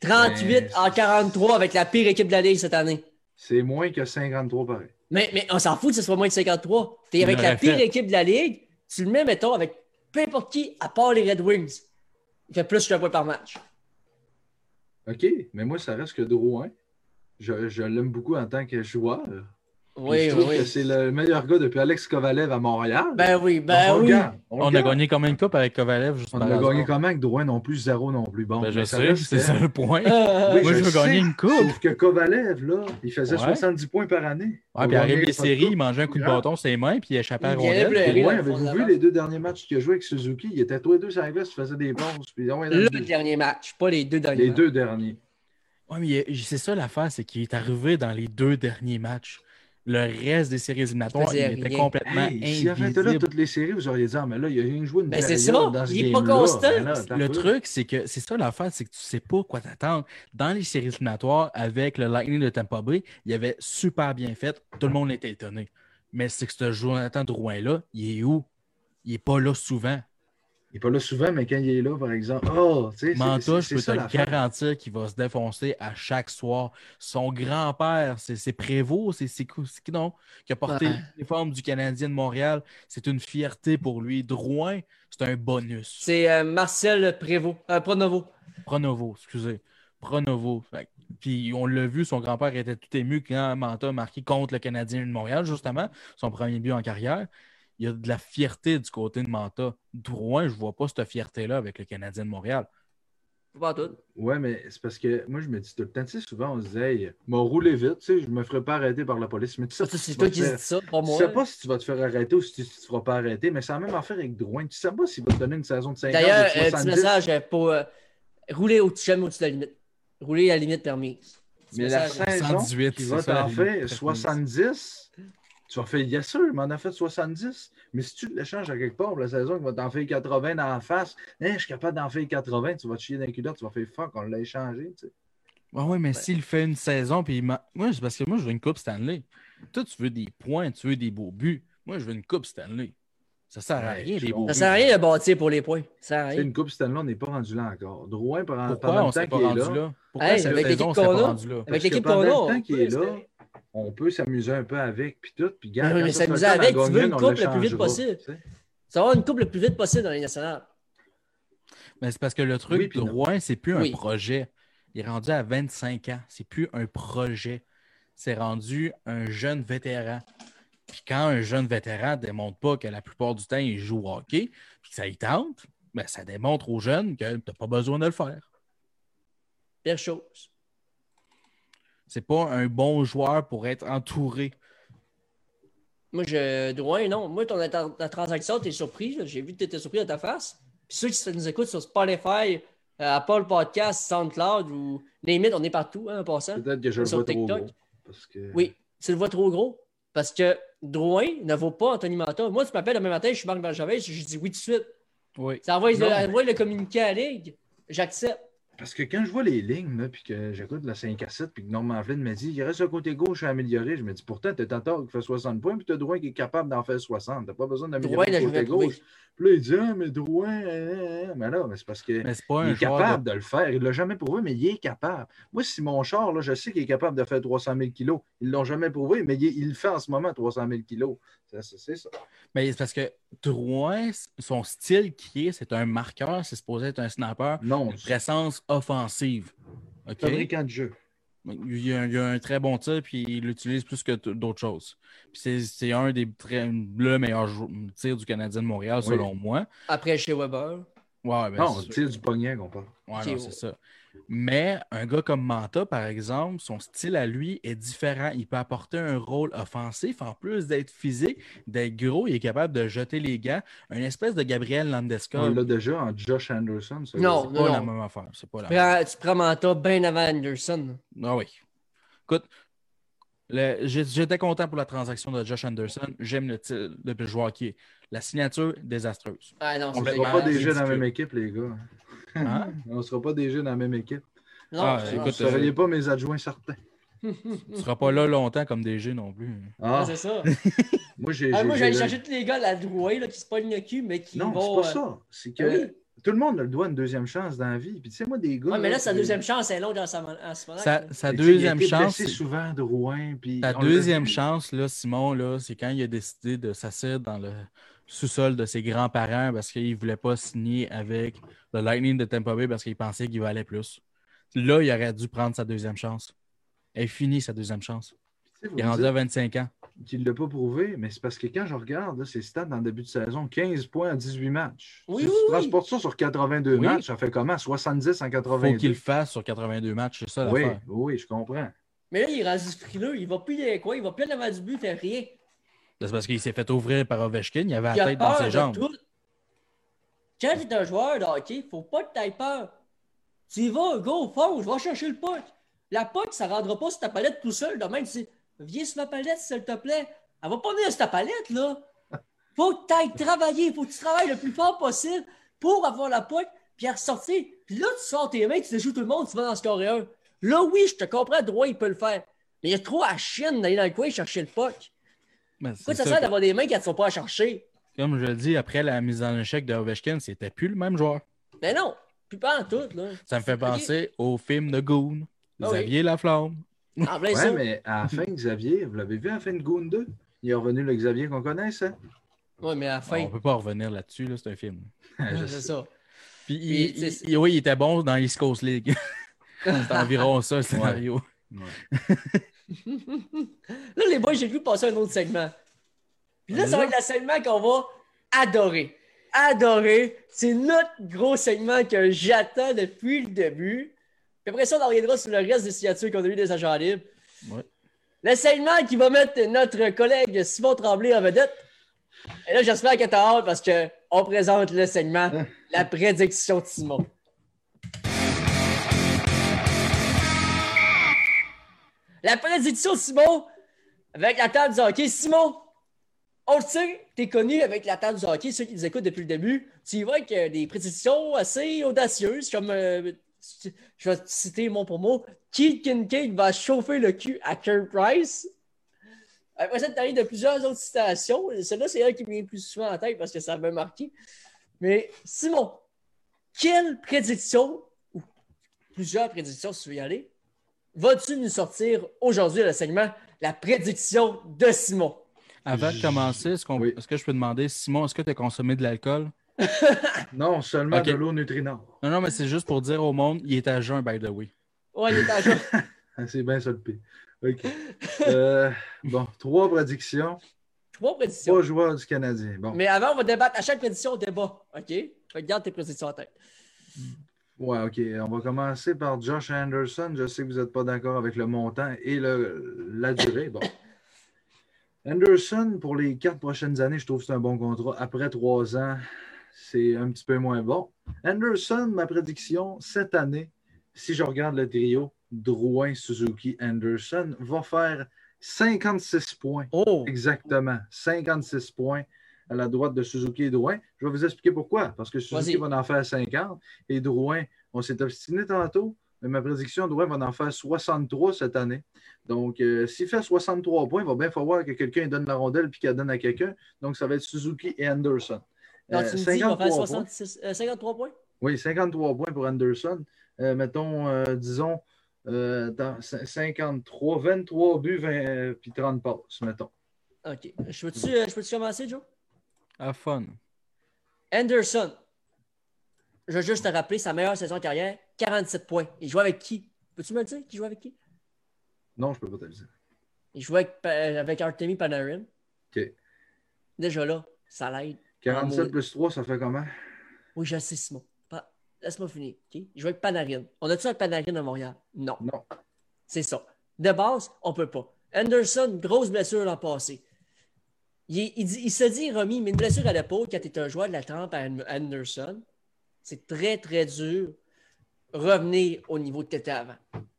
38 Mais- en 43 avec la pire équipe de la Ligue cette année. C'est moins que 53 pareil. Mais, mais on s'en fout que ce soit moins de 53. T'es avec la pire fait. équipe de la Ligue, tu le mets, mettons, avec peu importe qui, à part les Red Wings. Il fait plus qu'un point par match. OK, mais moi, ça reste que Drouin. Je, je l'aime beaucoup en tant que joueur. Oui, je trouve oui. que c'est le meilleur gars depuis Alex Kovalev à Montréal. Ben oui, ben on oui. on, a gagné combien de coupe avec Kovalev? Juste On a gagné comment avec Drouin non plus, zéro non plus. Bon, Ben, je sais, c'est ça le point. Euh, Oui, Moi, je veux sais, gagner une coupe. Sauf que Kovalev, là, il faisait Ouais. 70 points par année. Ouais, puis il arrive les séries, il mangeait un coup de bâton sur ses mains, puis il échappait à rondelle. plus. Drouin, avez-vous vu les deux derniers matchs qu'il a joué avec Suzuki? Il était tous les deux sur la glace, il faisait des dans le dernier match, pas les deux derniers Les deux derniers. Ouais, mais c'est ça l'affaire, c'est qu'il est arrivé dans les deux derniers matchs. Le reste des séries éliminatoires, il était rien. complètement Hey, s'il avait été là invisible. toutes les séries, vous auriez dit, ah, mais là, il a rien joué une Ben, c'est ça, dans ce il est pas constant. Ben là, Le peu. truc, c'est que c'est ça l'affaire, c'est que tu sais pas quoi t'attendre. Dans les séries éliminatoires, avec le Lightning de Tampa Bay, il avait super bien fait. Tout le monde était étonné. Mais c'est que ce Jonathan Drouin-là, il est où? Il est pas là souvent. Il n'est pas là souvent, mais quand il est là, par exemple, oh, tu sais, c'est- Manta, c'est je c'est peux ça te garantir qu'il va se défoncer à chaque soir. Son grand-père, c'est c'est Prévost, c'est c'est quoi- c'est qui non? Qui a porté Ouais. l'uniforme du Canadien de Montréal. C'est une fierté pour lui. Drouin, c'est un bonus. C'est euh, Marcel Prévost, euh, Pronovo. Pronovo, excusez. Pronovo. Fait Puis on l'a vu, son grand-père était tout ému quand Manta a marqué contre le Canadien de Montréal, justement, son premier but en carrière. Il y a de la fierté du côté de Manta. Drouin, je vois pas cette fierté-là avec le Canadien de Montréal. Pas tout. Ouais, mais c'est parce que moi, je me dis tout le temps, tu sais, souvent, on se disait, hey, m'a roulé vite, tu sais, je me ferai pas arrêter par la police. Mais tu sais, c'est tu toi qui dis ça, pas Tu moi. sais pas si tu vas te faire arrêter ou si tu ne te feras pas arrêter, mais c'est la même affaire avec Drouin. Tu sais pas s'il va te donner une saison de 50 D'ailleurs, un petit 70. message euh, pour euh, rouler au jamais au-dessus de la limite. Rouler à la limite permise. Petit Mais la saison 118, qui c'est va t'en faire permise. 70, tu vas faire, yes sûr, il m'en a fait 70. Mais si tu l'échanges à quelque part pour la saison, il va t'en faire 80 dans la face. Hein, je suis capable d'en faire 80, tu vas te chier le culotte, tu vas faire fuck, on l'a échangé. Tu sais. Ouais, ouais, mais s'il fait une saison, puis il m'a- moi, c'est parce que moi, je veux une Coupe Stanley. Toi, tu veux des points, tu veux des beaux buts. Moi, je veux une Coupe Stanley. Ça sert à rien, beaux. Ça buts. sert à rien de bâtir pour les points. Ça sert à rien. une Coupe Stanley, on n'est pas rendu là encore. Drouin, pendant, Pourquoi pendant on le temps qu'il est rendu là, là? Pourquoi Hey, cette avec l'équipe qu'on a? Avec l'équipe que pendant qu'on a, le temps on qu'il est là. On peut s'amuser un peu avec, puis tout. Puis, gars, Mais s'amuser avec, tu veux une coupe le plus vite possible. tu sais. Ça va une coupe le plus vite possible dans les nationales. Mais c'est parce que le truc Oui. Rouen, c'est plus Oui. un projet. Il est rendu à 25 ans. C'est plus un projet. C'est rendu un jeune vétéran. Puis quand un jeune vétéran ne démontre pas que la plupart du temps, il joue au hockey, puis que ça y tente, ben, ça démontre aux jeunes que tu n'as pas besoin de le faire. Pire chose. C'est pas un bon joueur pour être entouré. Moi, je. Drouin, non. Moi, ton ta, ta transaction, t'es surpris. J'ai vu que t'étais surpris de ta face. Puis ceux qui nous écoutent sur Spotify, euh, Apple Podcast, SoundCloud ou Limite, on est partout, hein, en passant. Peut-être que je le Sur vois trop TikTok. gros. Parce que... Oui, tu le vois trop gros. Parce que Drouin ne vaut pas Anthony Manta. Moi, tu m'appelles demain matin, je suis Marc Bergevin, je dis oui tout de suite. Oui. Ça envoie, le, Non. envoie le communiqué à la Ligue. J'accepte. Parce que quand je vois les lignes, là, puis que j'écoute la 5 à 7, puis que Norman Flynn me dit il reste un côté gauche à améliorer, je me dis pourtant, t'as Tatar qui fait 60 points, puis t'as Drouin qui est capable d'en faire 60. T'as pas besoin d'améliorer n'a le côté gauche. Puis là, il dit Ah, mais Drouin, hein, hein, hein. mais là, mais c'est parce que. Mais c'est pas Il un est capable de- de... le faire. Il ne l'a jamais prouvé, mais il est capable. Moi, si mon char, là, je sais qu'il est capable de faire 300 000 kilos. Ils ne l'ont jamais prouvé, mais il, il le fait en ce moment, 300 000 kilos. C'est ça. Mais c'est parce que Drouin, son style qui est, c'est un marqueur, c'est supposé être un snapper, Non, une présence offensive. Fabricant de jeu. Il y, a, il y a un très bon tir, puis il l'utilise plus que d'autres choses. Puis c'est- c'est un des très, le meilleur tir du Canadien de Montréal, Oui. selon moi. Après, chez Weber. Ouais, ben, non, c'est sûr. tire du pognet qu'on parle. Ouais, Ok, non, ouais. c'est ça. Mais un gars comme Manta, par exemple, son style à lui est différent. Il peut apporter un rôle offensif. En plus d'être physique, d'être gros, il est capable de jeter les gants. Une espèce de Gabriel On Landeskog. l'a déjà en Josh Anderson. ça. Non. C'est pas la même affaire. C'est pas la même. Prends- tu prends Manta bien avant Anderson. Ah oui. Écoute, le- j'étais content pour la transaction de Josh Anderson. J'aime le, style- le joueur qui est. La signature désastreuse. Ah non, On c'est ne pas des jeux dans la même équipe, les gars. Hein? On ne sera pas des jeux dans la même équipe. Non, Ah, écoute, ne euh, pas mes adjoints certains. Tu ne seras pas là longtemps comme DG non plus. Ah, Ah, c'est ça. moi, j'ai. Ah, j'ai- moi, j'allais chercher tous les gars, la Drouin, là, qui se pognent le cul, mais qui Non, vont. c'est pas euh, ça. C'est que ah oui. tout le monde a le droit à une deuxième chance dans la vie. Puis tu sais, moi, des gars. Ouais, mais là, sa deuxième chance est longue en ce moment. en ce moment, Sa, sa deuxième chance, c'est- souvent de Rouen. Puis sa deuxième chance, là, Simon, là, c'est quand il a décidé de s'asseoir dans le sous-sol de ses grands-parents parce qu'il ne voulait pas signer avec le Lightning de Tampa Bay parce qu'il pensait qu'il valait plus. Là, il aurait dû prendre sa deuxième chance. Elle est finie, sa deuxième chance. Il est rendu à 25 ans. qu'il ne l'a pas prouvé, mais c'est parce que quand je regarde là, ses stats dans le début de saison, 15 points en 18 matchs. Oui, si oui, tu oui. transportes ça sur 82 Oui. matchs, ça fait comment? 70 en Faut 82. qu'il le fasse sur 82 matchs, c'est ça oui, l'affaire. oui, je comprends. Mais là, il est rendu frileux. Il va plus les quoi? Il va plus en avant du but, il fait rien. C'est parce qu'il s'est fait ouvrir par Ovechkin, il avait Il la tête dans ses jambes. tout. Quand tu es un joueur de hockey, faut pas que tu aies peur. Tu y vas, go, fonce, va chercher le puck. La puck, ça ne rendra pas sur ta palette tout seul. De même, tu dis, viens sur ma palette, s'il te plaît. Elle va pas venir sur ta palette, là. Faut que tu ailles travailler. Faut que tu travailles le plus fort possible pour avoir la puck, puis à ressortir. Puis là, tu sors tes mains, tu déjoues tout le monde, tu vas dans ce scorer un. Là, oui, je te comprends, droit, il peut le faire. Mais il y a trop à chienne d'aller dans le coin chercher le puck. Pourquoi ça ça, sert d'avoir des mains qui ne sont pas à chercher? Comme je le dis, après la mise en échec de Ovechkin, c'était plus le même joueur. Mais non, plus pas en tout, là. Ça me fait penser au film de Goon, Ah oui. Xavier Laflamme. En plein Ouais, ça. mais à la fin, Xavier, vous l'avez vu à la fin de Goon 2? Il est revenu le Xavier qu'on connaisse, hein? Ouais, mais à la fin, On peut pas revenir là-dessus, là, c'est un film. C'est ça. Puis, Puis, il- tu sais, il- oui, il était bon dans East Coast League. c'est environ ça, le scénario. Là, les boys, j'ai vu passer un autre segment. Puis là, ça va être le segment qu'on va adorer. Adorer. C'est notre gros segment que j'attends depuis le début. Puis après ça, on en reviendra sur le reste des signatures qu'on a eu des agents libres. Ouais. Le segment qui va mettre notre collègue Simon Tremblay en vedette. Et là, j'espère que t'as hâte parce qu'on présente le segment La prédiction de Simon. La prédiction Simon avec la table du hockey. Simon, on le sait, t'es connu avec la table du hockey, ceux qui nous écoutent depuis le début. Tu y vas avec euh, des prédictions assez audacieuses, comme euh, je vais te citer mot pour mot. Keith Kincaid va chauffer le cul à Kurt Price. Après ça, tu de plusieurs autres citations. Celle-là, c'est elle qui me vient le plus souvent en tête parce que ça m'a marqué. Mais Simon, quelle prédiction, ou plusieurs prédictions si tu veux y aller, vas-tu nous sortir aujourd'hui le segment La prédiction de Simon? Avant de commencer, est-ce, qu'on- Oui. est-ce que je peux demander, Simon, est-ce que tu as consommé de l'alcool? Non, seulement de l'eau Nutrinor. Non, non, mais c'est juste pour dire au monde, il est à jeun, by the way. Ouais, il est à. Ah, C'est bien ça le pire. OK. Euh, bon, trois prédictions. Trois prédictions. Trois joueurs du Canadien. Bon, Mais avant, on va débattre. À chaque prédiction, on débat. OK? Fait que garde tes prédictions en tête. Ouais, OK. On va commencer par Josh Anderson. Je sais que vous n'êtes pas d'accord avec le montant et le, la durée. Bon. Anderson, pour les quatre prochaines années, je trouve que c'est un bon contrat. Après trois ans, c'est un petit peu moins bon. Anderson, ma prédiction, cette année, si je regarde le trio, Drouin, Suzuki, Anderson, va faire 56 points. Oh! Exactement. 56 points à la droite de Suzuki et Drouin. Je vais vous expliquer pourquoi. Parce que Suzuki va en faire 50 et Drouin, on s'est obstiné tantôt, mais ma prédiction, Drouin va en faire 63 cette année. Donc, euh, s'il fait 63 points, il va bien falloir que quelqu'un donne la rondelle puis qu'elle donne à quelqu'un. Donc, ça va être Suzuki et Anderson. Donc, Euh, tu me dis qu'il va faire 53 points. 66, euh, 53 points? Oui, 53 points pour Anderson. Euh, mettons, disons, euh, dans 53, 23 buts, 20, puis 30 passes, mettons. OK. Je peux-tu je peux-tu commencer, Joe? Have fun. Anderson. Je veux juste te rappeler sa meilleure saison de carrière, 47 points. Il jouait avec qui? Peux-tu me le dire? Qui jouait avec qui? Non, je ne peux pas te le dire. Il jouait avec, euh, avec Artemi Panarin. OK. Déjà là, ça l'aide. 47 Ah, plus 3, ça fait comment? Oui, je sais, Simon. Pas- Laisse-moi finir. OK? Il jouait avec Panarin. On a-tu un Panarin à Montréal? Non. Non. C'est ça. De base, on peut pas. Anderson, grosse blessure l'an passé. Il, il dit- il se dit remis, mais une blessure à l'épaule quand tu es un joueur de la trempe à An- Anderson, c'est très, très dur revenir au niveau que tu étais avant.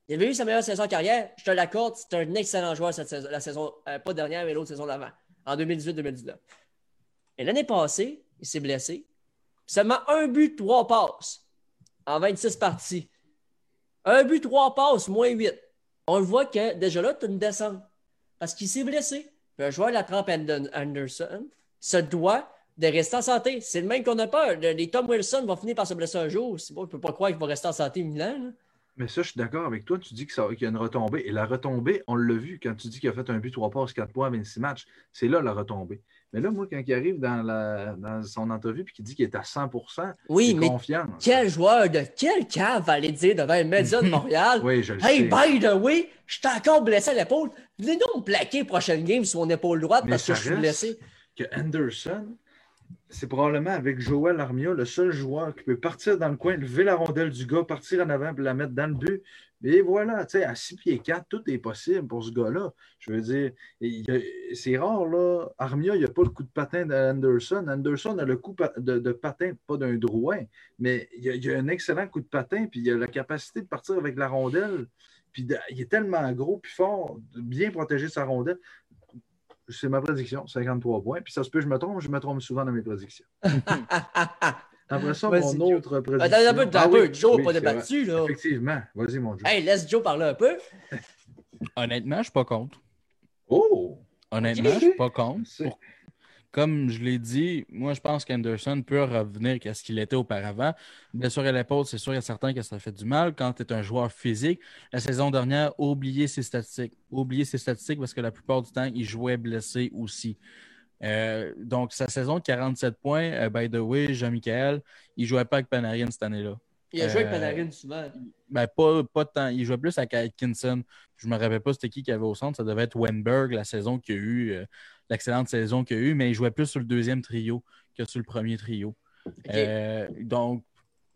Il avait eu sa meilleure saison en carrière, je te l'accorde, c'est un excellent joueur cette saison, la saison, euh, pas dernière, mais l'autre saison d'avant, en 2018-2019. Et l'année passée, il s'est blessé. Seulement un but, trois passes en 26 parties. Un but, trois passes, moins 8 on le voit que déjà là, tu as une descente. Parce qu'il s'est blessé. Puis un joueur de la trempe Anderson se doit de rester en santé. C'est le même qu'on a peur. Le- Les Tom Wilson vont finir par se blesser un jour. C'est bon, je ne peux pas croire qu'il va rester en santé là. Mais ça, je suis d'accord avec toi. Tu dis qu'il y a une retombée. Et la retombée, on l'a vu quand tu dis qu'il a fait un but, 3 passes, 4 points à 26 matchs. C'est là la retombée. Mais là, moi, quand il arrive dans, la, dans son entrevue et qu'il dit qu'il est à 100 Oui, mais confiance. quel joueur de quel cave va aller dire devant les médias de Montréal? Oui, je le Hey, sais. by the way, je suis encore blessé à l'épaule. Venez donc me plaquer prochaine game sur mon épaule droite Mais parce que je suis blessé. que Anderson, c'est probablement avec Joel Armia le seul joueur qui peut partir dans le coin, lever la rondelle du gars, partir en avant et la mettre dans le but. Et voilà, tu sais, à 6 pieds 4, tout est possible pour ce gars-là. Je veux dire, c'est rare, là. Armia, il n'y a pas le coup de patin d'Anderson. Anderson a le coup de, de patin, pas d'un drouin, mais il a, il y a un excellent coup de patin, puis il a la capacité de partir avec la rondelle. Puis de- il est tellement gros puis fort, de bien protéger sa rondelle. C'est ma prédiction, 53 points. Puis ça se peut, je me trompe, je me trompe souvent dans mes prédictions. Après ça, mon Joe. autre prédiction. Attends un peu, Ah oui. Joe oui, pas débattu, là. Effectivement. Vas-y, mon Joe. Hey, laisse Joe parler un peu. Honnêtement, je suis pas contre. Oh! Honnêtement, je suis pas contre. Comme je l'ai dit, moi, je pense qu'Anderson peut revenir à ce qu'il était auparavant. Blessure à l'épaule, c'est sûr et certain que ça fait du mal. Quand tu es un joueur physique, la saison dernière, oubliez ses statistiques. Oubliez ses statistiques parce que la plupart du temps, il jouait blessé aussi. Euh, donc, sa saison de 47 points, euh, by the way, Jean-Michel, il jouait pas avec Panarin cette année-là. Il a joué avec Euh, Panarin souvent. Ben, pas, pas tant. Il jouait plus avec Atkinson. Je me rappelle pas c'était qui qui avait au centre. Ça devait être Wenberg, la saison qu'il y a eu, euh, l'excellente saison qu'il y a eu, mais il jouait plus sur le deuxième trio que sur le premier trio. Euh, donc,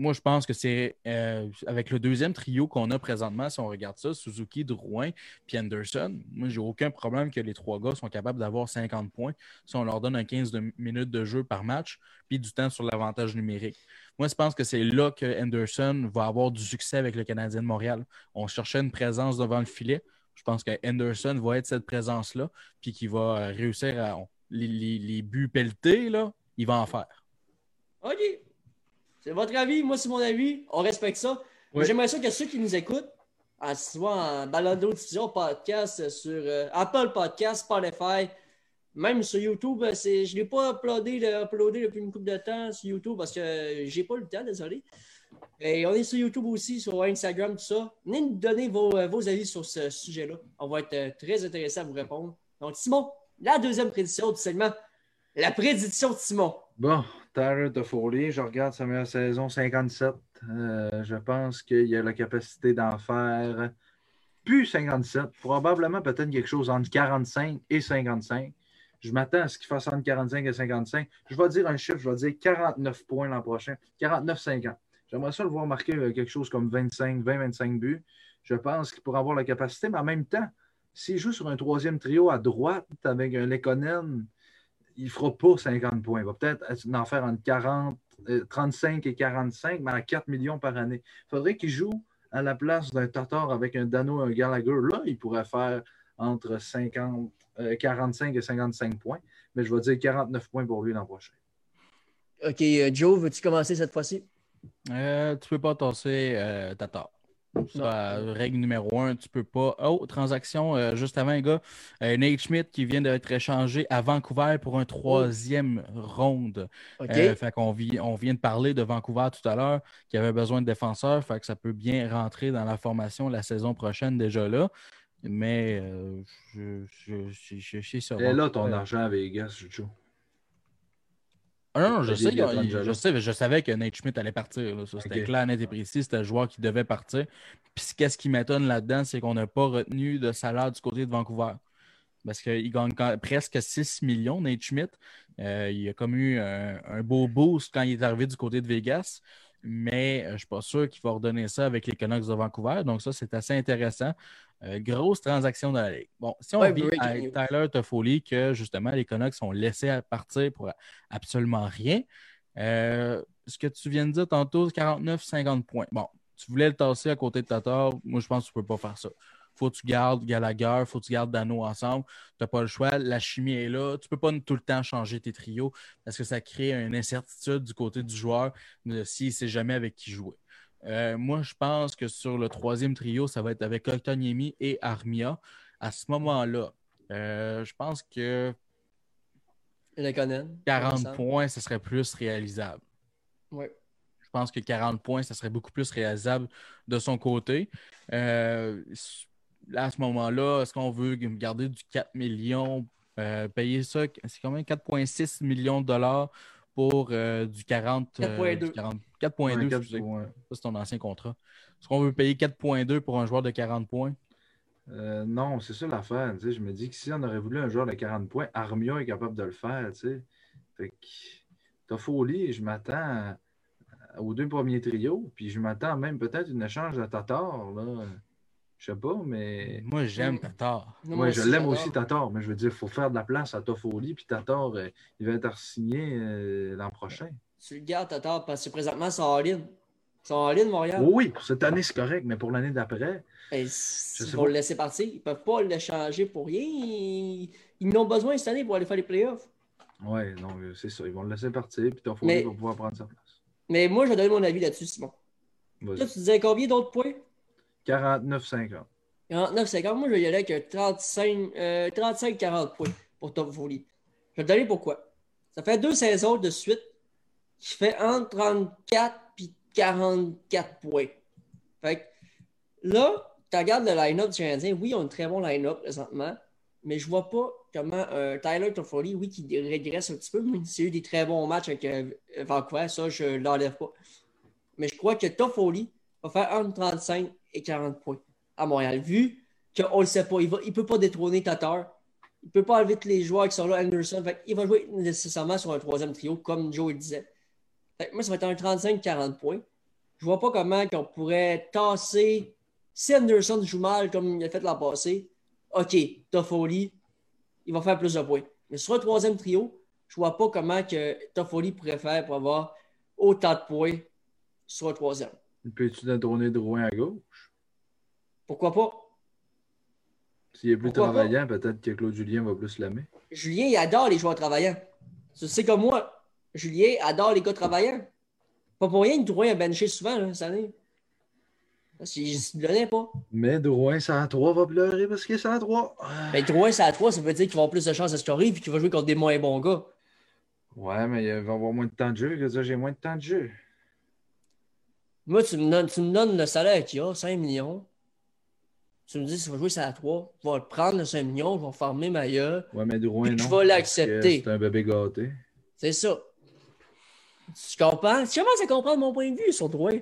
moi, je pense que c'est euh, avec le deuxième trio qu'on a présentement, si on regarde ça, Suzuki, Drouin, puis Anderson, moi, j'ai aucun problème que les trois gars sont capables d'avoir 50 points si on leur donne un 15 de- minutes de jeu par match, puis du temps sur l'avantage numérique. Moi, je pense que c'est là que Anderson va avoir du succès avec le Canadien de Montréal. On cherchait une présence devant le filet. Je pense que Anderson va être cette présence-là, puis qu'il va euh, réussir à. les- les buts pelletés, là, il va en faire. OK. C'est votre avis, moi c'est mon avis. On respecte ça. J'aimerais ça que ceux qui nous écoutent, en, soit en balado diffusion podcast sur euh, Apple Podcast, Spotify, même sur YouTube, euh, c'est, je ne l'ai pas uploadé, le- uploadé depuis une couple de temps sur YouTube parce que j'ai pas le temps, désolé. Et on est sur YouTube aussi, sur Instagram, tout ça. Venez nous donner vos, euh, vos avis sur ce sujet-là. On va être euh, très intéressé à vous répondre. Donc, Simon, la deuxième prédiction du segment, la prédiction de Simon. Bon, Tyler Toffoli, je regarde sa meilleure saison, 57. Euh, je pense qu'il a la capacité d'en faire plus 57, probablement peut-être quelque chose entre 45 et 55. Je m'attends à ce qu'il fasse entre 45 et 55. Je vais dire un chiffre, je vais dire 49 points l'an prochain, 49-50. J'aimerais ça le voir marquer euh, quelque chose comme 25, 20-25 buts. Je pense qu'il pourra avoir la capacité, mais en même temps, s'il joue sur un troisième trio à droite avec un Lekonen, il ne fera pas 50 points. Il va peut-être en faire entre 40, euh, 35 et 45, mais à 4 millions par année. Il faudrait qu'il joue à la place d'un Tatar avec un Dano et un Gallagher. Là, il pourrait faire entre 50, euh, 45 et 55 points. Mais je vais dire 49 points pour lui l'an prochain. OK, euh, Joe, veux-tu commencer cette fois-ci? Euh, tu peux pas tasser euh, Tatar. Ça, Non. règle numéro un, tu peux pas. Oh, transaction, euh, juste avant, les gars. Euh, Nate Schmidt qui vient d'être échangé à Vancouver pour un troisième ronde. OK. Euh, fait qu'on on vient de parler de Vancouver tout à l'heure, qui avait besoin de défenseurs. Fait que ça peut bien rentrer dans la formation la saison prochaine déjà là. Mais euh, je, je, je, je, sais ça. Et là, ton argent à Vegas, Juju. Ah non, je sais, je sais, je savais que Nate Schmidt allait partir. là. Ça, C'était clair, net et précis. C'était le joueur qui devait partir. Puis qu'est-ce qui m'étonne là-dedans, c'est qu'on n'a pas retenu de salaire du côté de Vancouver. Parce qu'il gagne presque 6 millions, Nate Schmidt. Euh, il a comme eu un, un beau boost quand il est arrivé du côté de Vegas. Mais euh, je ne suis pas sûr qu'il va redonner ça avec les Canucks de Vancouver. Donc, ça, c'est assez intéressant. Euh, grosse transaction dans la ligue. Bon, si on Ouais, revient à news. Tyler Toffoli, que justement, les Canucks sont laissés à partir pour absolument rien. Euh, ce que tu viens de dire tantôt, 49-50 points. Bon, tu voulais le tasser à côté de Tatar. Moi, je pense que tu ne peux pas faire ça. Faut que tu gardes Gallagher, faut que tu gardes Dano ensemble. Tu n'as pas le choix. La chimie est là. Tu ne peux pas tout le temps changer tes trios parce que ça crée une incertitude du côté du joueur de s'il ne sait jamais avec qui jouer. Euh, moi, je pense que sur le troisième trio, ça va être avec Kotkaniemi et Armia. À ce moment-là, euh, je pense que Lekonen. 40 ensemble. points, ce serait plus réalisable. Ouais. pense que 40 points, ça serait beaucoup plus réalisable de son côté. Euh, là, à ce moment-là, est-ce qu'on veut garder du 4 millions, euh, payer ça, c'est combien 4,6 millions de dollars pour euh, du 40. 4,2. 4,2, Ouais, excusez. ouais. Ça, c'est ton ancien contrat. Est-ce qu'on veut payer 4,2 pour un joueur de 40 points? Euh, non, c'est ça l'affaire. Je me dis que si on aurait voulu un joueur de 40 points, Armia est capable de le faire. tu sais. Fait que Toffoli, je m'attends aux deux premiers trios, puis je m'attends même peut-être une échange de Tatar. Là. Je sais pas, mais. Moi, j'aime. Tatar. Ouais, moi je l'aime aussi, Tatar, mais je veux dire, il faut faire de la place à Toffoli, puis Tatar, euh, il va être signé euh, l'an prochain. Tu le gardes, Tatar, parce que présentement, c'est en ligne. Sont en ligne, Montréal. Oui, oui, pour cette année, c'est correct, mais pour l'année d'après, Ben, ils vont le laisser partir. Ils ne peuvent pas le changer pour rien. Ils, ils en ont besoin cette année pour aller faire les playoffs. ouais, donc c'est ça. Ils vont le laisser partir, puis Toffoli Mais- va pouvoir prendre sa place. Mais moi, je vais donner mon avis là-dessus, Simon. Là, tu disais combien d'autres points? 49-50. 49-50. Moi, je vais y aller avec un 35, euh, 35-40 points pour Folie. Je vais te donner pourquoi. Ça fait deux saisons de suite qui fait entre 34 et 44 points. Fait que là, tu regardes le line-up du Canadien. Oui, ils ont un très bon line-up présentement, mais je vois pas comment euh, Tyler Toffoli, oui, qui régresse un petit peu, mais c'est eu des très bons matchs avec euh, Vancouver. Ça, je ne l'enlève pas. Mais je crois que Toffoli va faire entre 35 et 40 points à Montréal, vu qu'on ne le sait pas. Il ne peut pas détrôner Tatar. Il ne peut pas enlever tous les joueurs qui sont là, Anderson. Fait il va jouer nécessairement sur un troisième trio, comme Joe le disait. Moi, ça va être un 35-40 points. Je vois pas comment on pourrait tasser. Si Anderson joue mal comme il a fait l'an passé, OK, Toffoli, il va faire plus de points. Mais sur un troisième trio, je vois pas comment que Toffoli pourrait faire pour avoir autant de points sur un troisième. Peux-tu détrôner Drouin à gauche? Pourquoi pas? S'il est plus Pourquoi travaillant, peut-être que Claude Julien va plus l'aimer. Julien, il adore les joueurs travaillants. Tu sais comme moi, Julien adore les gars travaillants. Pas pour rien que Drouin a benché souvent là, cette année. Parce qu'il ne donnait pas. Mais Drouin, 103 va pleurer parce qu'il est 103. Ah. Mais Drouin, à 3, ça veut dire qu'il va avoir plus de chances à scorer et qu'il va jouer contre des moins bons gars. Ouais, mais il va avoir moins de temps de jeu. Que ça, j'ai moins de temps de jeu. Moi, tu me donnes, tu me donnes le salaire qu'il a, 5 millions. Tu me dis, si va jouer ça à 3, je vais le prendre le 5 millions, je vais farmer ma gueule. Ouais, mais Drouin, non. je vais l'accepter. C'est un bébé gâté. C'est ça. Tu comprends? Tu commences à comprendre mon point de vue sur Drouin.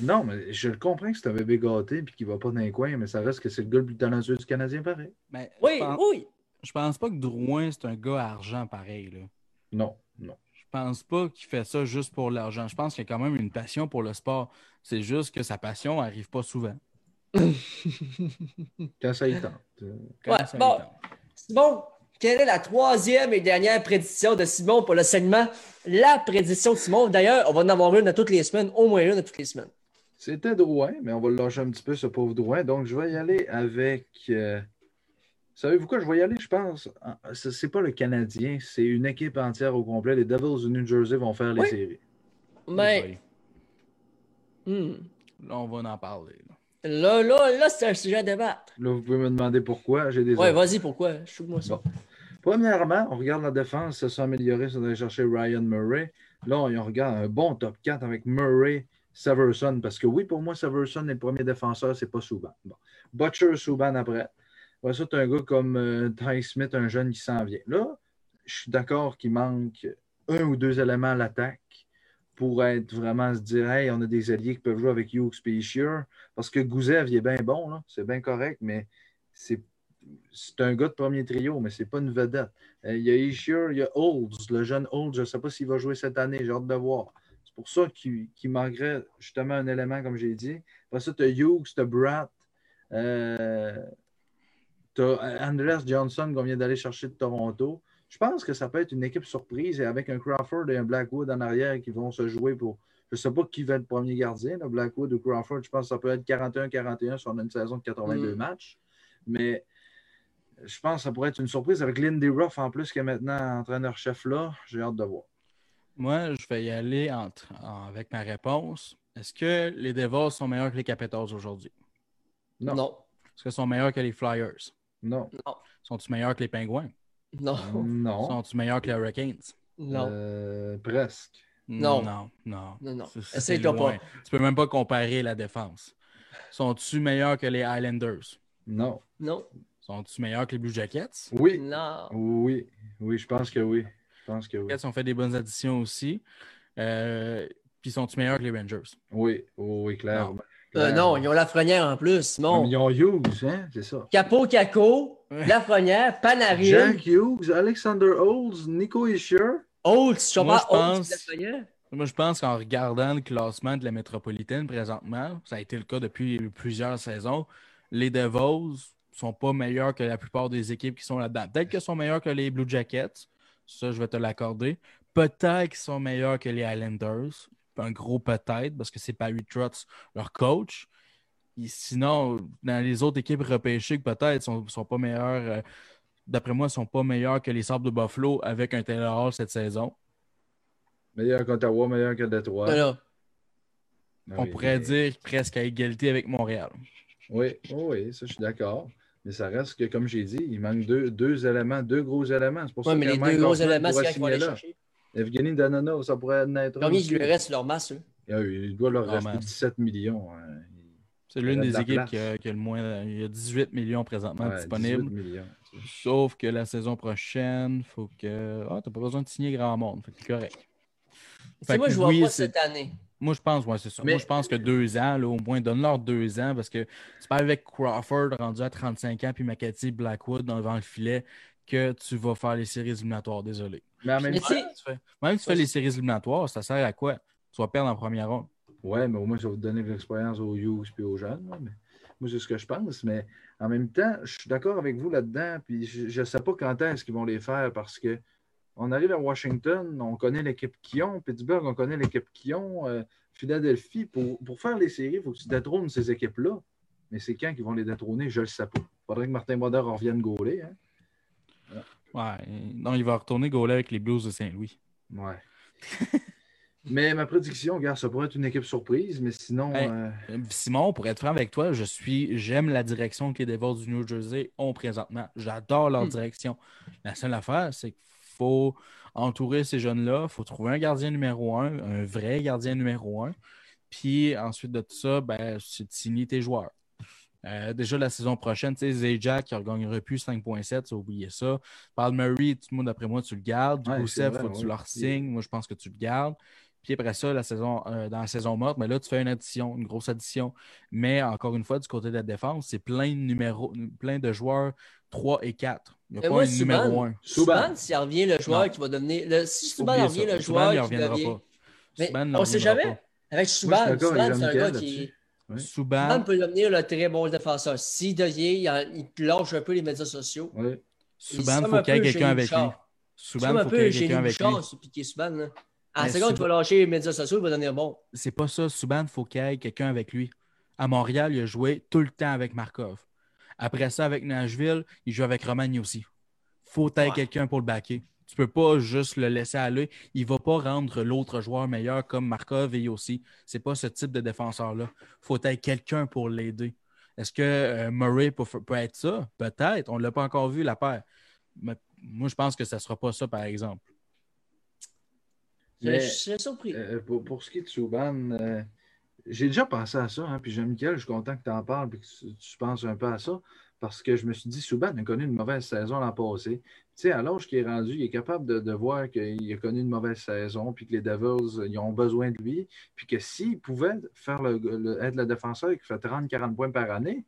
Non, mais je le comprends que c'est un bébé gâté et qu'il va pas dans les coins, mais ça reste que c'est le gars le plus talentueux du Canadien, pareil. Mais Oui, je, pense, oui. je pense pas que Drouin, c'est un gars à argent pareil. Là. Non, non. Je pense pas qu'il fait ça juste pour l'argent. Je pense qu'il y a quand même une passion pour le sport. C'est juste que sa passion n'arrive pas souvent. Quand ça y tente. Quand Ouais, ça bon. tente. Simon, quelle est la troisième et dernière prédiction de Simon pour le segment La prédiction de Simon? D'ailleurs, on va en avoir une à toutes les semaines, au moins une à toutes les semaines. C'était Drouin, mais on va le lâcher un petit peu, ce pauvre Drouin. Donc, je vais y aller avec. euh, Savez-vous quoi? Je vais y aller, je pense. en- ce- C'est pas le Canadien, c'est une équipe entière au complet. Les Devils du New Jersey vont faire les Oui. séries. Mais, Oui. hmm, Là, on va en parler. là. là, là, là, c'est un sujet à débattre. Là, vous pouvez me demander pourquoi. J'ai des. Ouais, vas-y, pourquoi? Shoot-moi ça. Bon. Premièrement, on regarde la défense, ça s'est amélioré, ça d'aller chercher Ryan Murray. Là, on on regarde un bon top 4 avec Murray, Severson, parce que oui, pour moi, Severson est le premier défenseur, c'est pas Souban. Bon. Butcher, Souban après. Après ça, tu as un gars comme euh, Ty Smith, un jeune qui s'en vient. Là, je suis d'accord qu'il manque un ou deux éléments à l'attaque pour être vraiment se dire Hey, on a des alliés qui peuvent jouer avec Hughes et. Parce que Gouzev, il est bien bon, c'est bien correct, mais c'est c'est un gars de premier trio, mais c'est pas une vedette. Euh, il y a Ishier, il y a Olds, le jeune Olds, je ne sais pas s'il va jouer cette année, j'ai hâte de voir. C'est pour ça qu'il manquerait justement un élément, comme j'ai dit. Après ça, tu Hughes, tu as Bratt, euh, tu as Andres Johnson qu'on vient d'aller chercher de Toronto. Je pense que ça peut être une équipe surprise et avec un Crawford et un Blackwood en arrière qui vont se jouer pour. Je ne sais pas qui va être le premier gardien, là, Blackwood ou Crawford. Je pense que ça peut être 41-41 si on a une saison de 82 Mm. matchs. Mais je pense que ça pourrait être une surprise avec Lindy Ruff en plus qui est maintenant entraîneur-chef là. J'ai hâte de voir. Moi, je vais y aller entre, en- avec ma réponse. Est-ce que les Devils sont meilleurs que les Capitals aujourd'hui? Non. Non. Est-ce qu'ils sont meilleurs que les Flyers? Non. Sont-ils meilleurs que les Pingouins? Non. Non. Sont-ils meilleurs que les Hurricanes? Non. Euh, presque. Non. Non, non. Non, non. C'est- loin. pas. Tu peux même pas comparer la défense. Sont-tu meilleurs que les Highlanders? Non. Non. Sont-tu meilleurs que les Blue Jackets? Oui. Non. Oui. Oui, je pense que oui. Je pense que oui. Les Jackets ont fait des bonnes additions aussi. Euh, Puis sont-tu meilleurs que les Rangers? Oui, oui, oui, clairement. Euh, non, ils ont Lafrenière en plus, Simon. Ils ont Hughes, hein? C'est ça. Capo Caco. Lafrenière, Panarin, Jack Hughes, Alexander Olds, Nico Isher. Holtz, je Moi, pense- Lafrenière. Moi, je pense qu'en regardant le classement de la métropolitaine présentement, ça a été le cas depuis plusieurs saisons, les Devils sont pas meilleurs que la plupart des équipes qui sont là-dedans. Peut-être qu'ils sont meilleurs que les Blue Jackets, ça, je vais te l'accorder. Peut-être qu'ils sont meilleurs que les Highlanders, un gros peut-être, parce que c'est Barry Trotz, leur coach. Et sinon, dans les autres équipes repêchées, que peut-être sont, sont pas meilleurs, euh, d'après moi, sont pas meilleurs que les Sabres de Buffalo avec un Taylor Hall cette saison. Meilleur qu'Ottawa, meilleur que Détroit. Voilà. Ah On oui. pourrait dire presque à égalité avec Montréal. Oui, oui, oui, ça, je suis d'accord. Mais ça reste que, comme j'ai dit, il manque deux, deux éléments, deux gros éléments. C'est pour Ouais, ça mais que les deux gros éléments, c'est ils vont aller chercher. Evgeny Danonov, ça pourrait naître. Combien il lui reste leur masse, eux? Ah Il doit leur Ah, rester man. 17 millions. hein. C'est Il l'une de des équipes qui a, qui a le moins. Il y a 18 millions présentement Ouais, disponibles. 18 millions. Sauf que la saison prochaine, faut que. Ah, t'as pas besoin de signer grand monde. Fait que c'est correct. C'est moi, que je vois oui, pas cette année. Moi, je pense, ouais, c'est ça. Mais- Moi, je pense que deux ans, là, au moins, donne-leur deux ans parce que c'est pas avec Crawford rendu à 35 ans puis McCarthy Blackwood devant le filet que tu vas faire les séries éliminatoires. Désolé. Mais en même temps, Tu fais- Même si tu fais les séries éliminatoires, ça sert à quoi? Tu vas perdre en première ronde. ouais, mais au moins, ça va vous donner de l'expérience aux Hughes et aux jeunes. là, mais moi, c'est ce que je pense. Mais en même temps, je suis d'accord avec vous là-dedans. Puis je ne sais pas quand est-ce qu'ils vont les faire parce que on arrive à Washington, on connaît l'équipe qu'ils ont. Pittsburgh, on connaît l'équipe qu'ils ont. euh, Philadelphie, pour, pour faire les séries, il faut que tu détrônes ces équipes-là. Mais c'est quand qu'ils vont les détrôner, je ne le sais pas. Il faudrait que Martin Brodeur revienne gauler. Hein? Ouais. Non, il va retourner gauler avec les Blues de Saint-Louis. Ouais. mais ma prédiction, regarde, ça pourrait être une équipe surprise, mais sinon. Hey. euh, Euh, Simon, pour être franc avec toi, je suis, j'aime la direction que les Devils du New Jersey ont présentement. J'adore leur Hmm. direction. La seule affaire, c'est qu'il faut entourer ces jeunes-là. Il faut trouver un gardien numéro un, un vrai gardien numéro un. Puis ensuite de tout ça, ben, c'est de signer tes joueurs. Euh, déjà la saison prochaine, tu sais, Zajac qui ne regagnera plus 5.7, tu as oublié ça. Paul Murray, tout le monde d'après moi, tu le gardes. Ouais, c'est vrai, faut que tu leur signes. Moi, je pense que tu le gardes. Puis après ça, la saison, euh, dans la saison morte, mais là, tu fais une addition, une grosse addition. Mais encore une fois, du côté de la défense, c'est plein de numéros, plein de joueurs 3 et 4. Il n'y a Mais pas moi, un numéro Subban, 1. Subban. Subban, s'il revient le joueur Non. qui va devenir. Le, si Subban revient le joueur il qui reviendra devient. pas. Mais Subban ne on sait jamais. pas. Avec avec c'est un gars qui. Ouais. Subban peut devenir le très bon défenseur. S'il devient, il, il lâche un peu les médias sociaux. Ouais. Subban, il il faut qu'il y ait quelqu'un avec lui. C'est Subban, comme il un faut qu'il y ait quelqu'un avec lui. Piqué Subban. là. À la seconde, tu Subban- vas lâcher les médias sociaux, il va devenir bon. C'est pas ça. Subban, il faut qu'il y ait quelqu'un avec lui. À Montréal, il a joué tout le temps avec Markov. Après ça, avec Nashville, il joue avec Romagny aussi. faut qu'il y ait quelqu'un pour le backer. Tu peux pas juste le laisser aller. Il va pas rendre l'autre joueur meilleur comme Markov et aussi. C'est pas ce type de défenseur-là. faut ait quelqu'un pour l'aider. Est-ce que euh, Murray peut, peut être ça? Peut-être. On ne l'a pas encore vu, la paire. Mais moi, je pense que ça ne sera pas ça, par exemple. Je Mais- je suis surpris. Euh, pour, pour ce qui est de Souban, euh, j'ai déjà pensé à ça. Hein, puis Jean-Michel, je suis content que tu en parles et que tu, tu penses un peu à ça. Parce que je me suis dit, Souban a connu une mauvaise saison l'an passé. Sais, à l'âge qu'il est rendu, il est capable de, de voir qu'il a connu une mauvaise saison, puis que les Devils, ils ont besoin de lui. Puis que s'il pouvait faire le, le- être le défenseur qui fait 30-40 points par année,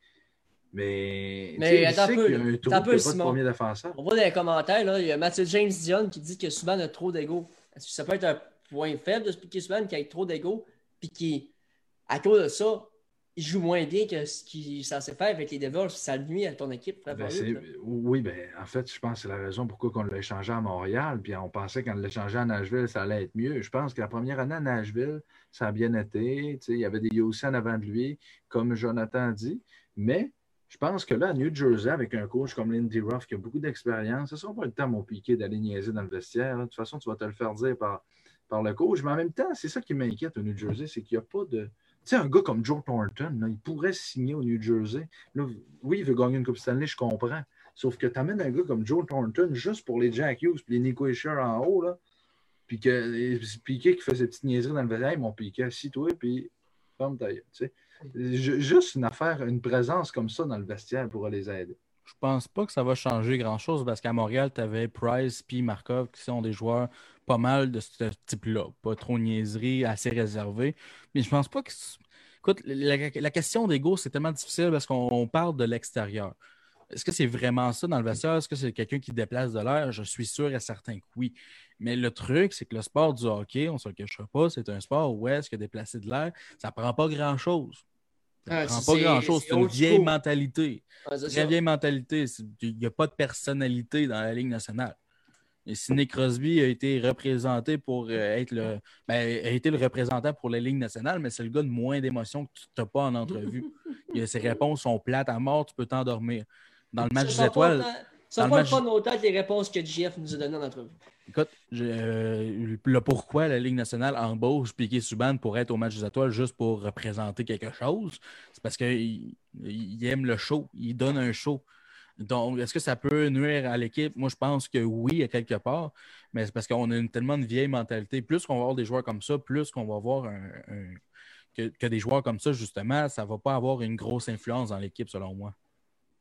mais, Mais il sait qu'il y a un trou, qu'il peu, pas de premier défenseur. On voit dans les commentaires, là, il y a Mathieu James Dion qui dit que Subban a trop d'ego. Est-ce que ça peut être un point faible de piquer Subban qui a trop d'ego, puis qui, à cause de ça, il joue moins bien que ce qu'il est censé faire avec les Devils, ça nuit à ton équipe. Ben, oui, ben, en fait, je pense que c'est la raison pourquoi on l'a échangé à Montréal. Puis on pensait qu'en l'échangeait à Nashville, ça allait être mieux. Je pense que la première année à Nashville, ça a bien été. Il y avait des Youssi en avant de lui, comme Jonathan a dit. Mais je pense que là, à New Jersey, avec un coach comme Lindy Ruff qui a beaucoup d'expérience, ce ne sera pas le temps, mon piqué, d'aller niaiser dans le vestiaire. De toute façon, tu vas te le faire dire par, par le coach. Mais en même temps, c'est ça qui m'inquiète au New Jersey, c'est qu'il n'y a pas de. Sais, un gars comme Joe Thornton, là, il pourrait signer au New Jersey. Là, oui, il veut gagner une Coupe Stanley, je comprends. Sauf que tu amènes un gars comme Joe Thornton juste pour les Jack Hughes et les Nico Escher en haut, là. Puis que et Piqué qui fait ses petites niaiseries dans le vestiaire, mon Piqué, assis-toi, puis ferme ta gueule, tu sais. Ju- Juste une affaire, une présence comme ça dans le vestiaire pourra les aider. Je pense pas que ça va changer grand-chose parce qu'à Montréal, tu avais Price puis Markov qui sont des joueurs pas mal de ce type-là. Pas trop niaiserie, assez réservés. Mais je pense pas que. Écoute, la, la question d'ego, c'est tellement difficile parce qu'on on parle de l'extérieur. Est-ce que c'est vraiment ça dans le vestiaire? Est-ce que c'est quelqu'un qui déplace de l'air? Je suis sûr et certain que oui. Mais le truc, c'est que le sport du hockey, on ne se le cachera pas, c'est un sport où est-ce que déplacer de l'air, ça ne prend pas grand-chose. Ça Ah, ne prend c'est- pas grand-chose. c'est une vieille mentalité. C'est Très vieille mentalité. Il n'y a pas de personnalité dans la Ligue nationale. Et Sidney Crosby a été représenté pour euh, être le. ben, a été le représentant pour la Ligue nationale, mais c'est le gars de moins d'émotions que tu n'as pas en entrevue. Ses réponses sont plates à mort, tu peux t'endormir. Dans le match des étoiles, Ça pas le fun autant que les réponses que JF nous a données en entrevue. écoute, euh, le pourquoi la Ligue nationale embauche Piquet Subban pour être au match des étoiles juste pour représenter quelque chose, c'est parce qu'il il aime le show, il donne un show. Donc, est-ce que ça peut nuire à l'équipe? Moi, je pense que oui, à quelque part, mais c'est parce qu'on a une, tellement de vieille mentalité. Plus qu'on va avoir des joueurs comme ça, plus qu'on va avoir que, des joueurs comme ça, justement, ça ne va pas avoir une grosse influence dans l'équipe, selon moi.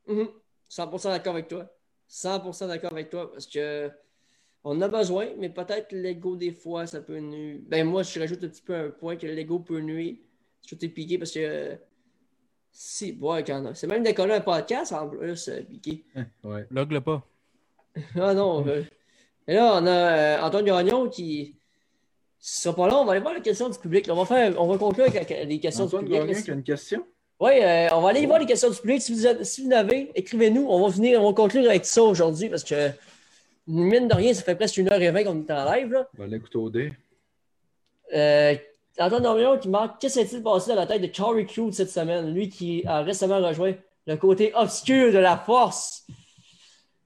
Mhm. 100% d'accord avec toi. 100% d'accord avec toi parce que on a besoin, mais peut-être l'ego des fois, ça peut nuire. Ben moi, je rajoute un petit peu un point que l'ego peut nuire. Je t'ai piqué parce que si, ouais, quand c'est même décoller un podcast en plus, euh, piqué. Ouais. Log le pas. Ah non. euh, Et là, on a euh, Antoine Gagnon qui. Ce sera pas long, on va aller voir les questions du public. là. On va, faire, on va conclure avec les questions Antoine du public. Gagnon qui a une question? Oui, euh, on va aller voir les questions du public. Si vous, avez- si vous en avez, écrivez-nous. On va venir, on va conclure avec ça aujourd'hui parce que, mine de rien, ça fait presque 1h20 qu'on est en live. Là. On va l'écouter au dé. Euh, Antoine Dorion qui marque Qu'est-ce qui s'est passé dans la tête de Corey Crew cette semaine? Lui qui a récemment rejoint le côté obscur de la force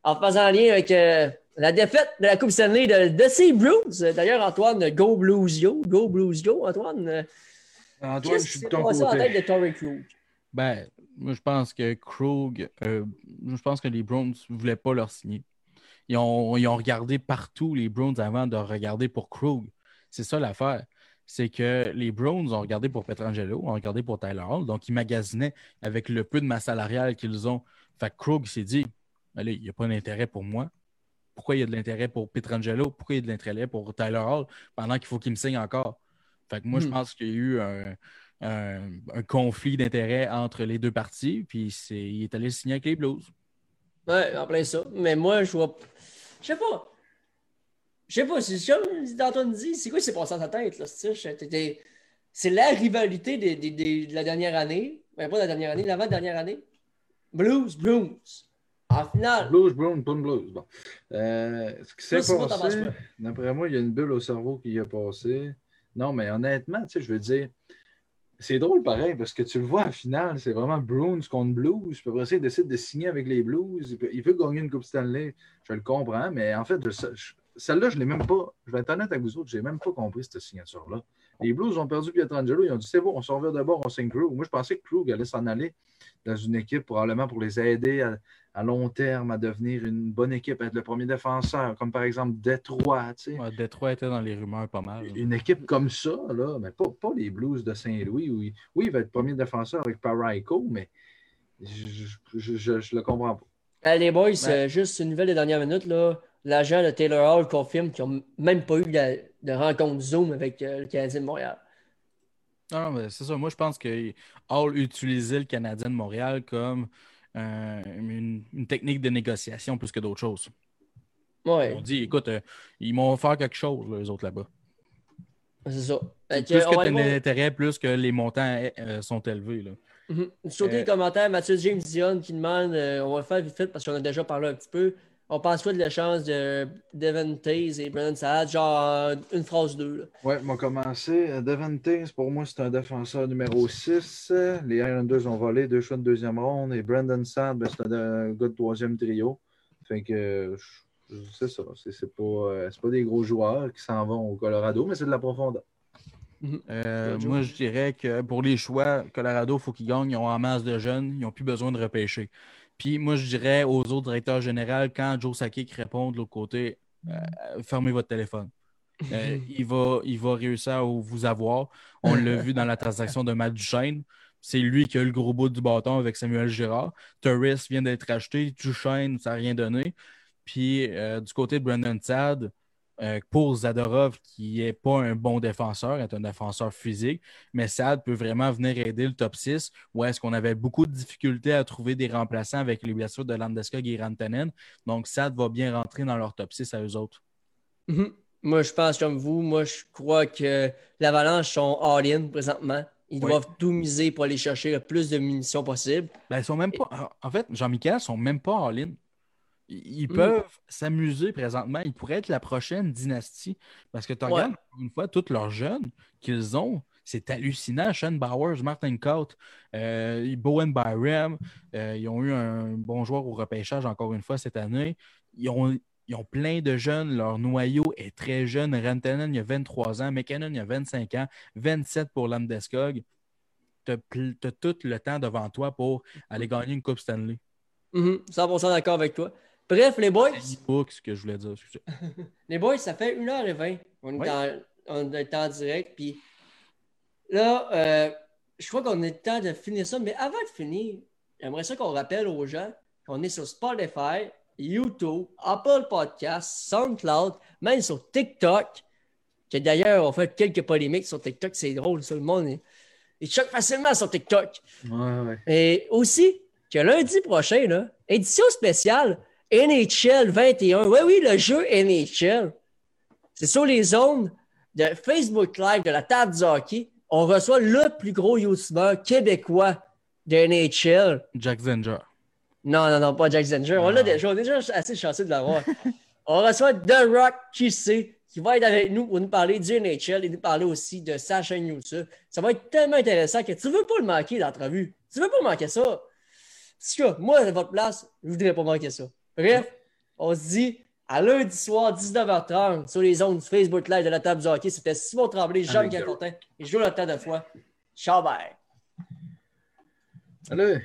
en faisant lien avec euh, la défaite de la Coupe Stanley de, de ses Blues. D'ailleurs, Antoine, go Blues yo. Go Blues yo, Antoine. Euh, Antoine, je Qu'est-ce qui suis s'est de ton passé dans la tête côté. de Ben, moi, je pense que Krug, euh, je pense que les Browns ne voulaient pas leur signer. Ils ont, ils ont regardé partout les Browns avant de regarder pour Krug. C'est ça l'affaire. C'est que les Browns ont regardé pour Petrangelo, ont regardé pour Tyler Hall, donc ils magasinaient avec le peu de masse salariale qu'ils ont. Fait que Krug s'est dit Allez, il n'y a pas d'intérêt pour moi. Pourquoi il y a de l'intérêt pour Petrangelo? Pourquoi il y a de l'intérêt pour Tyler Hall pendant qu'il faut qu'il me signe encore? Fait que moi, je Hmm. pense qu'il y a eu un, un- un conflit d'intérêts entre les deux parties, puis c'est, il est allé signer avec les Blues. Ouais, en plein ça. Mais moi, je vois. Je sais pas. Je sais pas, c'est comme Antoine dit, c'est quoi qui s'est passé dans ta tête, là? C'est la rivalité des- des- des- de la dernière année. Ben, pas de la dernière année, l'avant-dernière année. Blues, Blues. En finale. Blues, pas de blues. Bon. Euh, ce qui s'est passé, d'après moi, il y a une bulle au cerveau qui y a passé. Non, mais honnêtement, tu sais, je veux dire, c'est drôle pareil parce que tu le vois en finale, c'est vraiment Bruins contre Blues. Puis après ça, il décide de signer avec les Blues. Il peut- Il veut gagner une Coupe Stanley. Je le comprends, mais en fait, je- je- celle-là, je ne l'ai même pas. Je vais être honnête avec vous autres, je n'ai même pas compris cette signature-là. Les Blues ont perdu Pietrangelo. Ils ont dit c'est bon, on s'en revient d'abord, on signe Krug. Moi, je pensais que Krug allait s'en aller dans une équipe probablement pour les aider à, à long terme à devenir une bonne équipe, à être le premier défenseur, comme par exemple Détroit. tu sais. Ouais, Détroit était dans les rumeurs pas mal. Une équipe comme ça, là, mais pas, pas les Blues de Saint-Louis. Où il, oui, il va être premier défenseur avec Paraico, mais je ne le comprends pas. Allez, les boys, Ouais. euh, juste une nouvelle des dernières minutes. là. L'agent de Taylor Hall confirme qu'ils n'ont même pas eu de, de rencontre Zoom avec euh, le Canadien de Montréal. Non, non, mais c'est ça. Moi, je pense que Hall utilisait le Canadien de Montréal comme euh, une, une technique de négociation plus que d'autres choses. Ouais, On dit, écoute, euh, ils m'ont fait quelque chose, les autres là-bas. c'est ça. Plus que tu voir- l'intérêt, plus que les montants euh, sont élevés. Là. Mhm. Côté Euh, des commentaires, Mathieu James Dion qui demande, on va le faire vite fait parce qu'on a déjà parlé un petit peu. On pense quoi de l'échange de Devin Taze et Brandon Saad, genre euh, une phrase deux. Ouais, on va commencer. Euh, Devin Taze, pour moi, c'est un défenseur numéro 6. Les Islanders ont volé deux choix de deuxième ronde. Et Brandon Saad, ben, c'est un, gars de troisième trio. Fait que euh, je- c'est ça. C'est pas, euh, c'est pas des gros joueurs qui s'en vont au Colorado, mais c'est de la profondeur. Euh, Ouais, Joe. moi, je dirais que pour les choix, Colorado, il faut qu'ils gagnent. Ils ont en masse de jeunes. Ils n'ont plus besoin de repêcher. Puis moi, je dirais aux autres directeurs généraux, quand Joe Sakic répond de l'autre côté, euh, fermez votre téléphone. Euh, il, va, il va réussir à vous avoir. On l'a vu dans la transaction de Matt Duchesne. C'est lui qui a le gros bout du bâton avec Samuel Girard. Torres vient d'être acheté. Duchesne, ça n'a rien donné. Puis euh, du côté de Brandon Sad, euh, pour Zadorov, qui n'est pas un bon défenseur, est un défenseur physique, mais Sad peut vraiment venir aider le top 6, où est-ce qu'on avait beaucoup de difficultés à trouver des remplaçants avec les blessures de Landeskog et Rantanen. Donc, Sad va bien rentrer dans leur top 6 à eux autres. Mhm. Moi, je pense comme vous. Moi, je crois que l'Avalanche sont all-in présentement. Ils doivent tout miser pour aller chercher le plus de munitions possible. Ben, ils sont même pas. En fait, Jean-Michel sont même pas all-in. Ils mm. peuvent s'amuser présentement. Ils pourraient être la prochaine dynastie. Parce que tu regardes, une fois, tous leurs jeunes qu'ils ont, c'est hallucinant. Sean Bowers, Martin Cote, euh, Bowen Byram, euh, ils ont eu un bon joueur au repêchage encore une fois cette année. Ils ont, ils ont plein de jeunes. Leur noyau est très jeune. Rantanen, il y a 23 ans. McKinnon, il y a 25 ans. 27 pour Landeskog. Tu as, tout le temps devant toi pour aller gagner une Coupe Stanley. 100% mm-hmm. d'accord avec toi. Bref, les boys. C'est ce que je voulais dire. les boys, ça fait 1h20. On, est, en, direct. Puis là, euh, je crois qu'on est le temps de finir ça. Mais avant de finir, j'aimerais ça qu'on rappelle aux gens qu'on est sur Spotify, YouTube, Apple Podcasts, SoundCloud, même sur TikTok. Que d'ailleurs, on fait quelques polémiques sur TikTok. C'est drôle, tout le monde. Il choque facilement sur TikTok. Ouais, ouais. Et aussi, que lundi prochain, là, édition spéciale, NHL 21. Oui, oui, le jeu NHL. C'est sur les zones de Facebook Live de la table du hockey. On reçoit le plus gros YouTuber québécois de NHL. Jack Zenger. Non, non, non, pas Jack Zenger. On l'a déjà, on est déjà assez chanceux de l'avoir. on reçoit The Rock QC qui va être avec nous pour nous parler du NHL et nous parler aussi de sa chaîne YouTube. Ça va être tellement intéressant que tu ne veux pas le manquer, l'entrevue. Tu ne veux pas manquer ça. Si moi, à votre place, je ne voudrais pas manquer ça. Bref, on se dit à lundi soir, 19h30, sur les ondes Facebook Live de la table du hockey. C'était Simon Tremblay, Jean-Michel Quentin et je joue la table de fois. Ciao, bye. Salut.